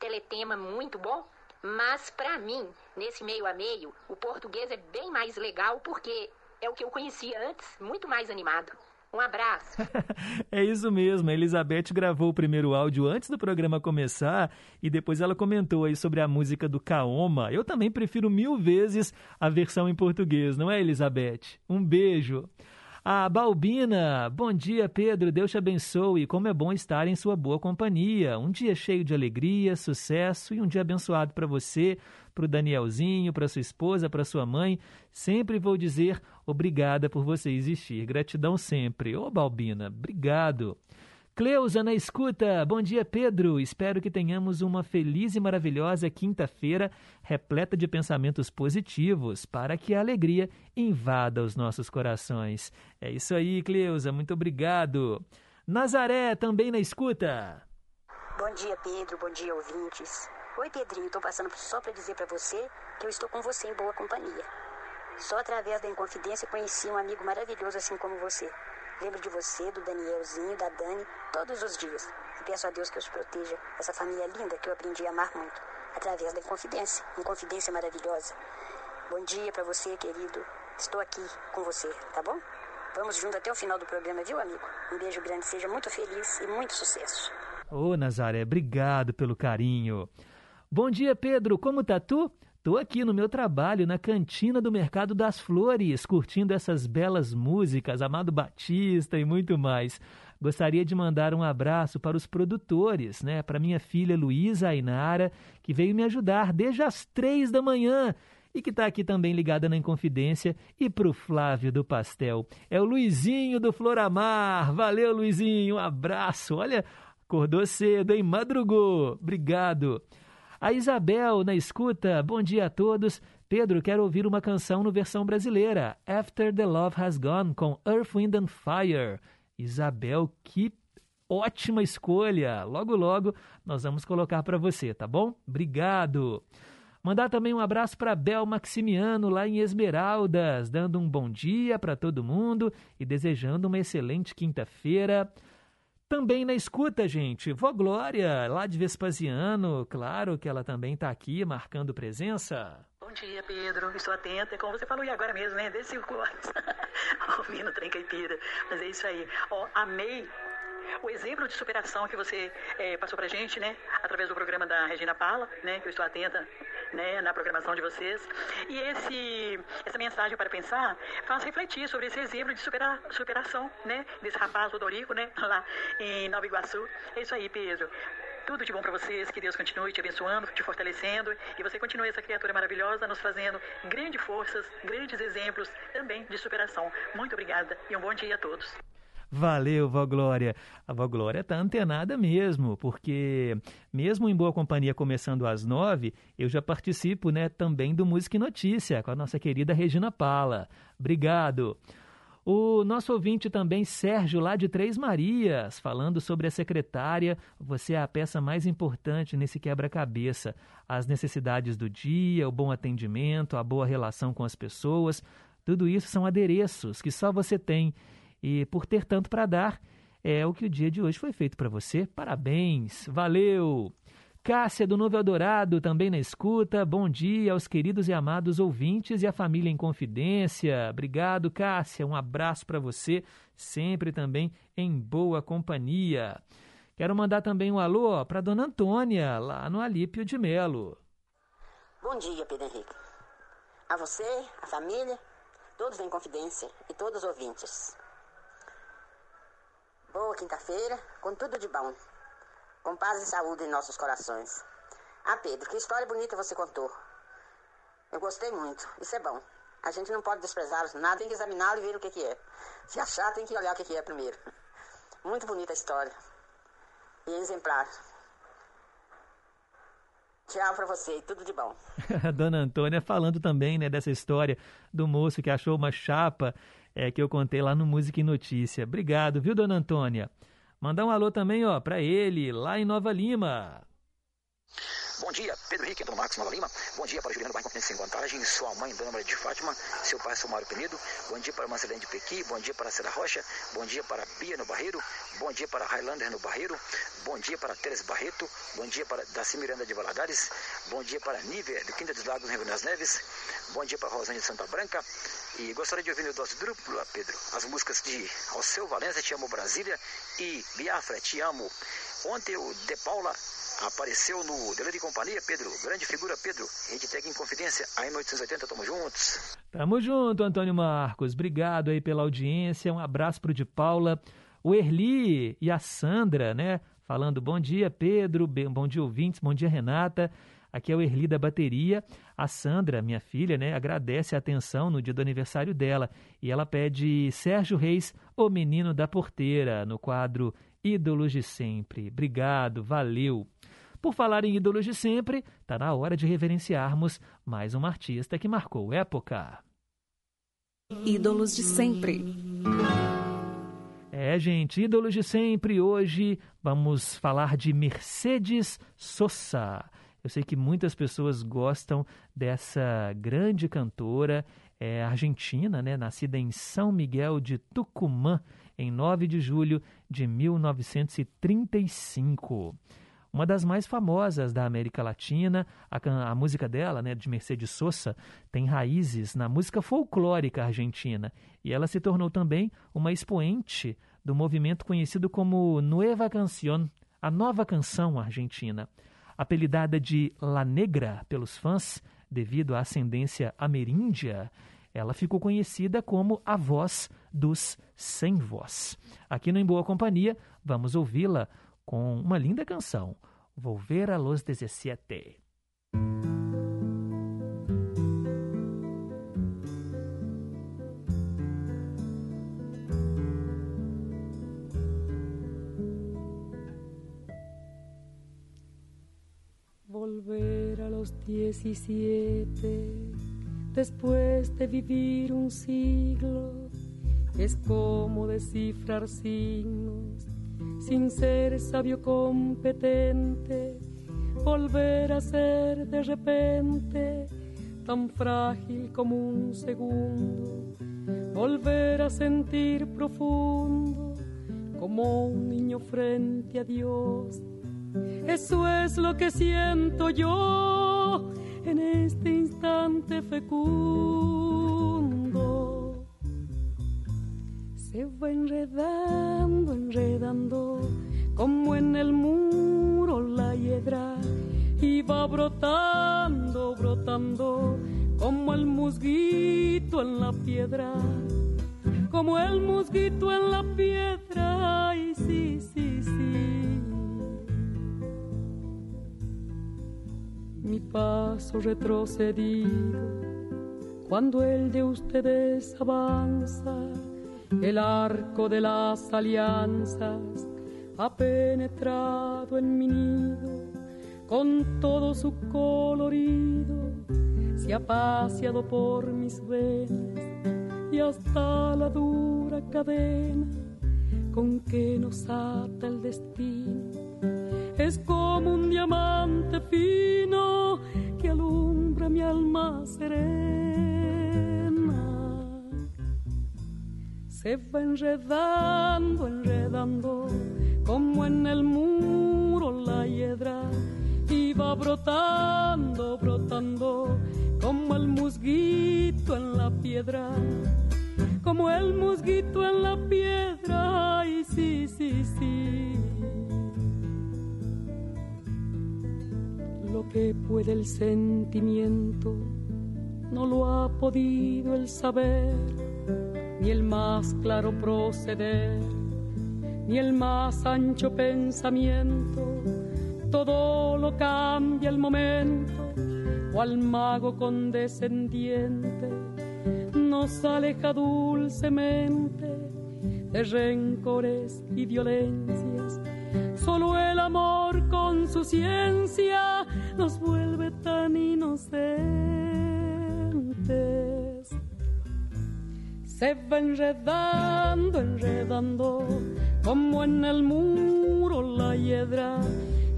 teletema muito bom. Mas para mim, nesse meio a meio, o português é bem mais legal porque é o que eu conhecia antes, muito mais animado. Um abraço. É isso mesmo, a Elizabeth gravou o primeiro áudio antes do programa começar e depois ela comentou aí sobre a música do Kaoma. Eu também prefiro mil vezes a versão em português, não é, Elizabeth? Um beijo. A Balbina, bom dia, Pedro. Deus te abençoe. Como é bom estar em sua boa companhia. Um dia cheio de alegria, sucesso e um dia abençoado para você, para o Danielzinho, para sua esposa, para sua mãe. Sempre vou dizer obrigada por você existir. Gratidão sempre. Ô, Balbina, obrigado. Cleusa na escuta. Bom dia, Pedro. Espero que tenhamos uma feliz e maravilhosa quinta-feira repleta de pensamentos positivos para que a alegria invada os nossos corações. É isso aí, Cleusa. Muito obrigado. Nazaré também na escuta. Bom dia, Pedro. Bom dia, ouvintes. Oi, Pedrinho. Estou passando só para dizer para você que eu estou com você em boa companhia. Só através da Inconfidência conheci um amigo maravilhoso assim como você. Lembro de você, do Danielzinho, da Dani, todos os dias. E peço a Deus que os proteja, essa família linda que eu aprendi a amar muito, através da Inconfidência. Inconfidência maravilhosa. Bom dia para você, querido. Estou aqui com você, tá bom? Vamos junto até o final do programa, viu, amigo? Um beijo grande, seja muito feliz e muito sucesso. Ô, Nazaré, obrigado pelo carinho. Bom dia, Pedro. Como tá tu? Tô aqui no meu trabalho, na cantina do Mercado das Flores, curtindo essas belas músicas, Amado Batista e muito mais. Gostaria de mandar um abraço para os produtores, né? Para minha filha Luísa Ainara, que veio me ajudar desde as três da manhã. e que está aqui também ligada na Inconfidência, e para o Flávio do Pastel. É o Luizinho do Floramar. Valeu, Luizinho, um abraço. Olha, acordou cedo, hein? Madrugou. Obrigado. A Isabel na escuta. Bom dia a todos. Pedro, quero ouvir uma canção no versão brasileira. After the Love Has Gone, com Earth, Wind and Fire. Isabel, que ótima escolha. Logo, logo nós vamos colocar para você, tá bom? Obrigado. Mandar também um abraço para Bel Maximiano, lá em Esmeraldas, dando um bom dia para todo mundo e desejando uma excelente quinta-feira. Também na escuta, gente, Vó Glória, lá de Vespasiano, claro que ela também está aqui marcando presença. Bom dia, Pedro. Estou atenta, como você falou e agora mesmo, né? Desde cinco horas. Ouvindo trem caipira. Mas é isso aí. Ó, amei o exemplo de superação que você é, passou pra gente, né? Através do programa da Regina Pala, né? Que eu estou atenta né, na programação de vocês. E esse, essa mensagem para pensar faz refletir sobre esse exemplo de supera, superação, né, desse rapaz Rodorico, né, lá em Nova Iguaçu. É isso aí, Pedro. Tudo de bom para vocês, que Deus continue te abençoando, te fortalecendo e você continue essa criatura maravilhosa, nos fazendo grandes forças, grandes exemplos também de superação. Muito obrigada e um bom dia a todos. Valeu, Vó Glória. A Vó Glória tá antenada mesmo, porque mesmo em Boa Companhia começando às nove, eu já participo né, também do Música e Notícia com a nossa querida Regina Pala. Obrigado. O nosso ouvinte também, Sérgio, lá de Três Marias, falando sobre a secretária. Você é a peça mais importante nesse quebra-cabeça. As necessidades do dia, o bom atendimento, a boa relação com as pessoas. Tudo isso são adereços que só você tem. E por ter tanto para dar, é o que o dia de hoje foi feito para você. Parabéns, valeu! Cássia do Novo Eldorado também na escuta. Bom dia aos queridos e amados ouvintes e à família em confidência. Obrigado, Cássia. Um abraço para você, sempre também em boa companhia. Quero mandar também um alô para Dona Antônia, lá no Alípio de Melo. Bom dia, Pedro Henrique. A você, a família, todos em confidência e todos os ouvintes. Boa quinta-feira, com tudo de bom. Com paz e saúde em nossos corações. Ah, Pedro, que história bonita você contou. Eu gostei muito. Isso é bom. A gente não pode desprezá-los nada, tem que examiná-lo e ver o que, que é. Se achar, tem que olhar o que, que é primeiro. Muito bonita a história. E exemplar. Tchau pra você e tudo de bom. A dona Antônia falando também né, dessa história do moço que achou uma chapa é, que eu contei lá no Música e Notícia. Obrigado, viu, dona Antônia? Mandar um alô também, ó, para ele, lá em Nova Lima. Bom dia, Pedro Henrique, Antônio Marcos Nova Lima. Bom dia para Juliano Bairro Sem Vantagem, sua mãe, Dona Maria de Fátima, seu pai, Somário Penedo. Bom dia para Marcelene de Pequi, bom dia para Cera Rocha, bom dia para Bia no Barreiro, bom dia para Highlander no Barreiro, bom dia para Teres Barreto, bom dia para Daci Miranda de Valadares, bom dia para Níver de Quinta dos Lagos, Rio das Neves, bom dia para Rosane de Santa Branca. E gostaria de ouvir no dose dupla, Pedro, as músicas de Alceu Valença, Te Amo Brasília e Biafra, Te Amo. Ontem o De Paula apareceu no Dele de Companhia, Pedro. Grande figura, Pedro. Rede Tec em Confidência, AM880, tamo juntos. Tamo junto, Antônio Marcos. Obrigado aí pela audiência. Um abraço pro de Paula, o Erli e a Sandra, né? Falando bom dia, Pedro. Bom dia, ouvintes. Bom dia, Renata. Aqui é o Erli da bateria. A Sandra, minha filha, né, agradece a atenção no dia do aniversário dela e ela pede Sérgio Reis, o menino da porteira, no quadro Ídolos de Sempre. Obrigado, valeu. Por falar em ídolos de sempre, tá na hora de reverenciarmos mais um artista que marcou época. Ídolos de sempre. É, gente, ídolos de sempre. Hoje vamos falar de Mercedes Sosa. Eu sei que muitas pessoas gostam dessa grande cantora é, argentina, né, nascida em São Miguel de Tucumã, em 9 de julho de 1935 uma das mais famosas da América Latina. A, a, música dela, né, de Mercedes Sosa, tem raízes na música folclórica argentina e ela se tornou também uma expoente do movimento conhecido como Nueva Canción, a nova canção argentina. Apelidada de La Negra pelos fãs devido à ascendência ameríndia, ela ficou conhecida como a voz dos sem voz. Aqui no Em Boa Companhia, vamos ouvi-la com uma linda canção, Volver a los 17. Volver a los 17 después de vivir un siglo es como descifrar signos sin ser sabio competente. Volver a ser de repente tan frágil como un segundo. Volver a sentir profundo como un niño frente a Dios. Eso es lo que siento yo en este instante fecundo. Se va enredando, enredando, como en el muro la hiedra, y va brotando, brotando, como el musguito en la piedra, como el musguito en la piedra, y sí, sí, sí. mi paso retrocedido. Cuando el de ustedes avanza, el arco de las alianzas ha penetrado en mi nido con todo su colorido, se ha paseado por mis venas y hasta la dura cadena con que nos ata el destino es como un diamante fino que alumbra mi alma serena. Se va enredando, enredando, como en el muro la hiedra, y va brotando, brotando, como el musguito en la piedra. Como el musguito en la piedra, y sí, sí, sí. lo que puede el sentimiento, no lo ha podido el saber, ni el más claro proceder, ni el más ancho pensamiento, todo lo cambia el momento, cual mago condescendiente nos aleja dulcemente de rencores y violencias. Solo el amor con su ciencia nos vuelve tan inocentes. Se va enredando, enredando, como en el muro la hiedra,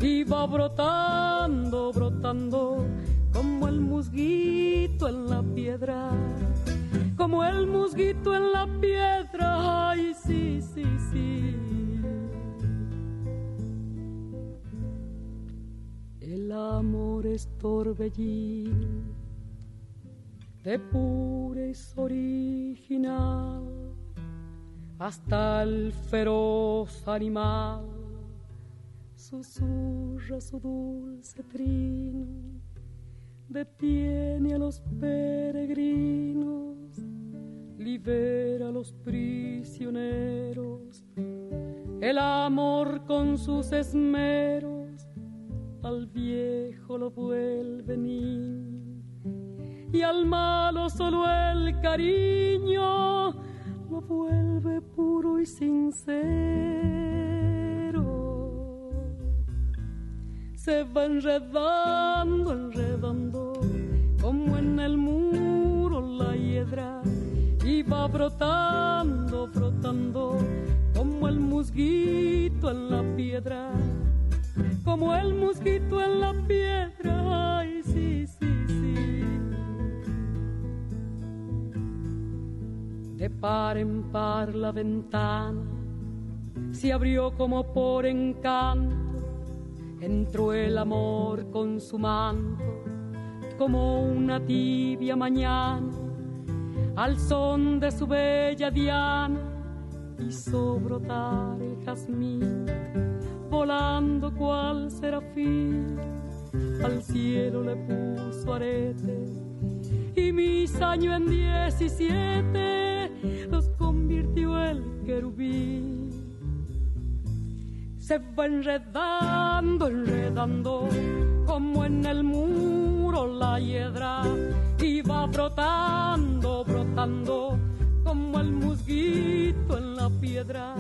y va brotando, brotando, como el musguito en la piedra. Como el musguito en la piedra, ay, sí, sí, sí. El amor es torbellino de purez original hasta el feroz animal. Susurra su dulce trino detiene a los peregrinos libera a los prisioneros. El amor con sus esmeros al viejo lo vuelve niño y al malo solo el cariño lo vuelve puro y sincero. Se va enredando, enredando, como en el muro la hiedra, y va brotando, brotando, como el musguito en la piedra como el mosquito en la piedra. Sí, sí, sí. De par en par la ventana se abrió como por encanto. Entró el amor con su manto, como una tibia mañana, al son de su bella diana, hizo brotar el jazmín volando cual serafín, al cielo le puso arete y mis años en diecisiete los convirtió el querubín. Se va enredando, enredando, como en el muro la hiedra, y va brotando, brotando, como el musguito en la piedra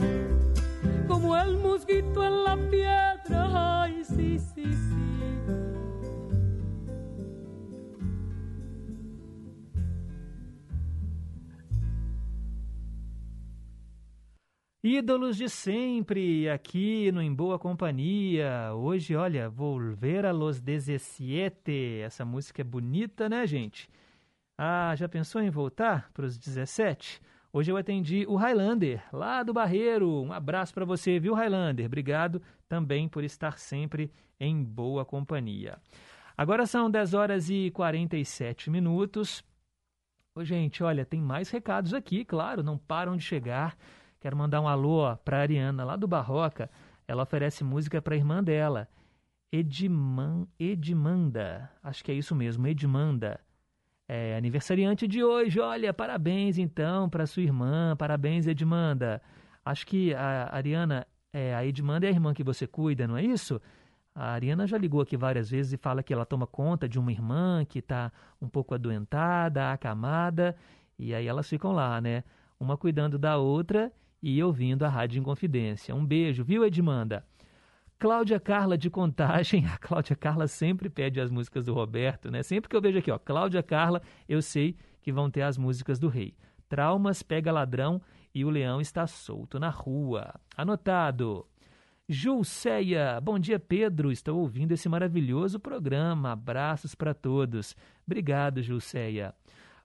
como el musguito en la piedra. Ay, sí, sí, sí. Ídolos de sempre, aqui no Em Boa Companhia. Hoje, olha, Volver a los 17. Essa música é bonita, né, gente? Ah, já pensou em voltar para os 17? Hoje eu atendi o Highlander, lá do Barreiro. Um abraço para você, viu, Highlander? Obrigado também por estar sempre em boa companhia. Agora são 10 horas e 47 minutos. Ô, gente, olha, tem mais recados aqui, claro, não param de chegar. Quero mandar um alô para a Ariana, lá do Barroca. Ela oferece música para a irmã dela, Edman, Edmanda. Acho que é isso mesmo, Edmanda. É aniversariante de hoje. Olha, parabéns então para sua irmã. Parabéns, Edmanda. Acho que a Ariana, é, a Edmanda é a irmã que você cuida, não é isso? A Ariana já ligou aqui várias vezes e fala que ela toma conta de uma irmã que está um pouco adoentada, acamada, e aí elas ficam lá, né? Uma cuidando da outra e ouvindo a Rádio Inconfidência. Um beijo, viu, Edmanda? Cláudia Carla de Contagem. A Cláudia Carla sempre pede as músicas do Roberto, né? Sempre que eu vejo aqui, ó, Cláudia Carla, eu sei que vão ter as músicas do rei. Traumas, Pega Ladrão e O Leão Está Solto na Rua. Anotado. Julceia, bom dia Pedro, estou ouvindo esse maravilhoso programa. Abraços para todos. Obrigado, Julceia.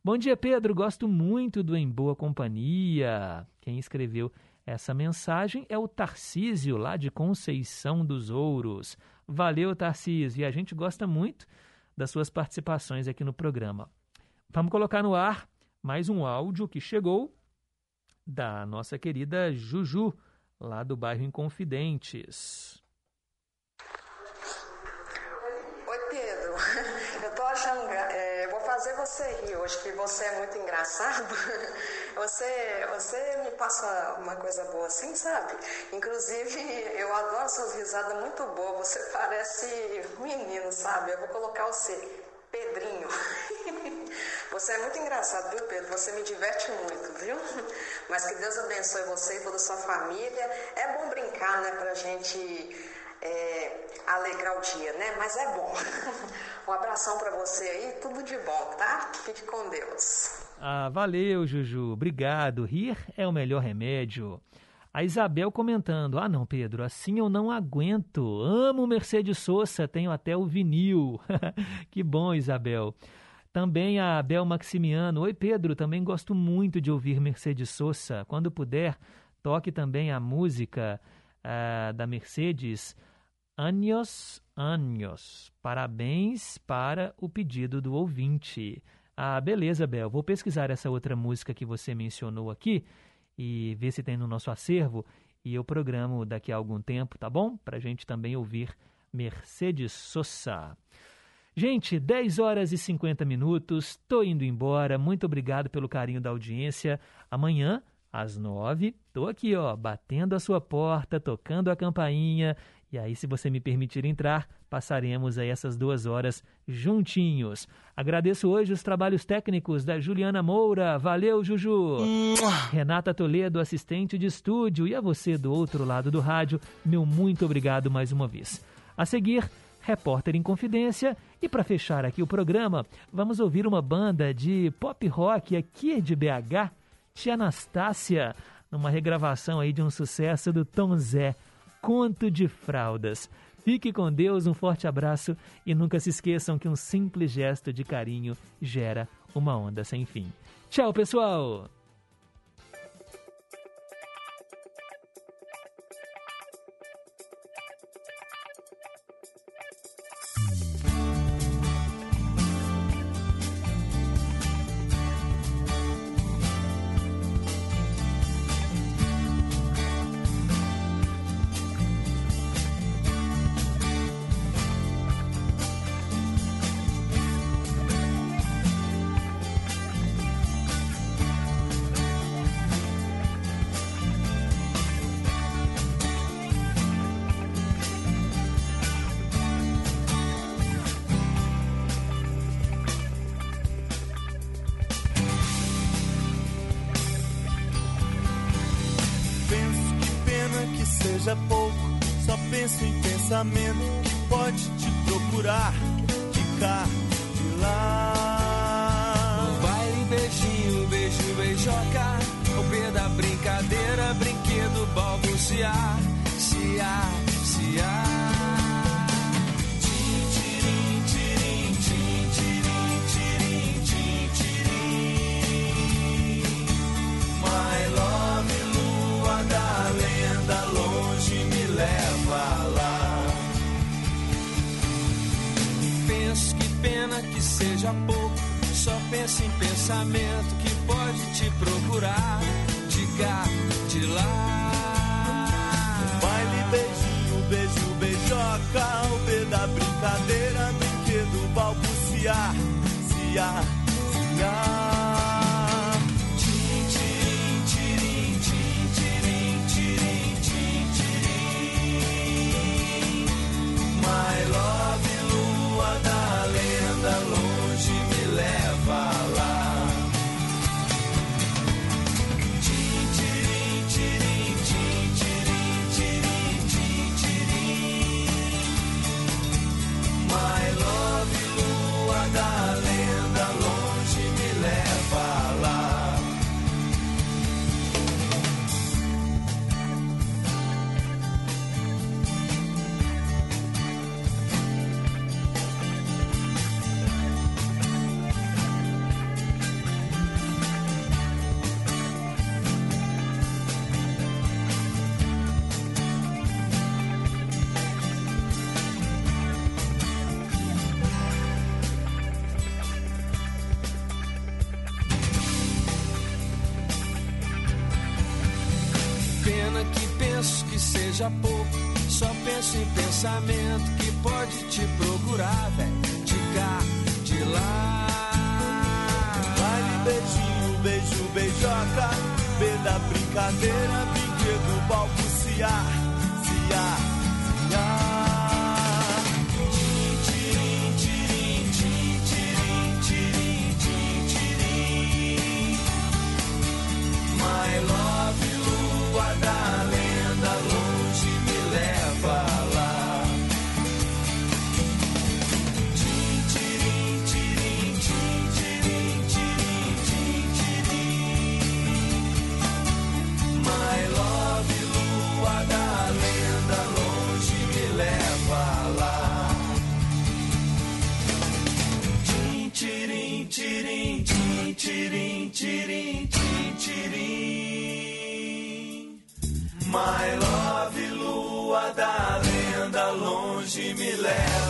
Bom dia, Pedro. Gosto muito do Em Boa Companhia. Quem escreveu essa mensagem é o Tarcísio, lá de Conceição dos Ouros. Valeu, Tarcísio. E a gente gosta muito das suas participações aqui no programa. Vamos colocar no ar mais um áudio que chegou da nossa querida Juju, lá do bairro Inconfidentes. Você rir hoje, que você é muito engraçado. Você, você me passa uma coisa boa assim, sabe? Inclusive, eu adoro suas risadas muito boas. Você parece menino, sabe? Eu vou colocar você, Pedrinho. Você é muito engraçado, viu, Pedro? Você me diverte muito, viu? Mas que Deus abençoe você e toda a sua família. É bom brincar, né, pra gente é, alegrar o dia, né? Mas é bom. Um abração para você aí, tudo de bom, tá? Fique com Deus. Ah, valeu, Juju. Obrigado. Rir é o melhor remédio. A Isabel comentando: Ah, não, Pedro, assim eu não aguento. Amo Mercedes Sosa, tenho até o vinil. que bom, Isabel. Também a Abel Maximiano. Oi, Pedro, também gosto muito de ouvir Mercedes Sosa. Quando puder, toque também a música uh, da Mercedes. Anos, anos. Parabéns para o pedido do ouvinte. Ah, beleza, Bel. Vou pesquisar essa outra música que você mencionou aqui e ver se tem no nosso acervo e eu programo daqui a algum tempo, tá bom? Para gente também ouvir Mercedes Sosa. Gente, 10 horas e 50 minutos, tô indo embora. Muito obrigado pelo carinho da audiência. Amanhã, às 9, tô aqui, ó, batendo a sua porta, tocando a campainha. E aí, se você me permitir entrar, passaremos aí essas duas horas juntinhos. Agradeço hoje os trabalhos técnicos da Juliana Moura. Valeu, Juju! Renata Toledo, assistente de estúdio. E a você do outro lado do rádio, meu muito obrigado mais uma vez. A seguir, Repórter em Confidência. E para fechar aqui o programa, vamos ouvir uma banda de pop rock aqui de BH, Tia Anastácia, numa regravação aí de um sucesso do Tom Zé. Conto de Fraldas. Fique com Deus, um forte abraço e nunca se esqueçam que um simples gesto de carinho gera uma onda sem fim. Tchau, pessoal! cá, de cá, de lá. No baile, beijinho, beijo, beijoca. O pé da brincadeira, brinquedo balbuciar pena que seja pouco. Só pensa em pensamento que pode te procurar de cá, de lá. misturar, velho. De cá, de lá. Vale beijinho, beijo, beijoca. B da brincadeira, brinquedo, balbuciar. tirim, tirim, tirim. My love, lua da lenda, longe me leva.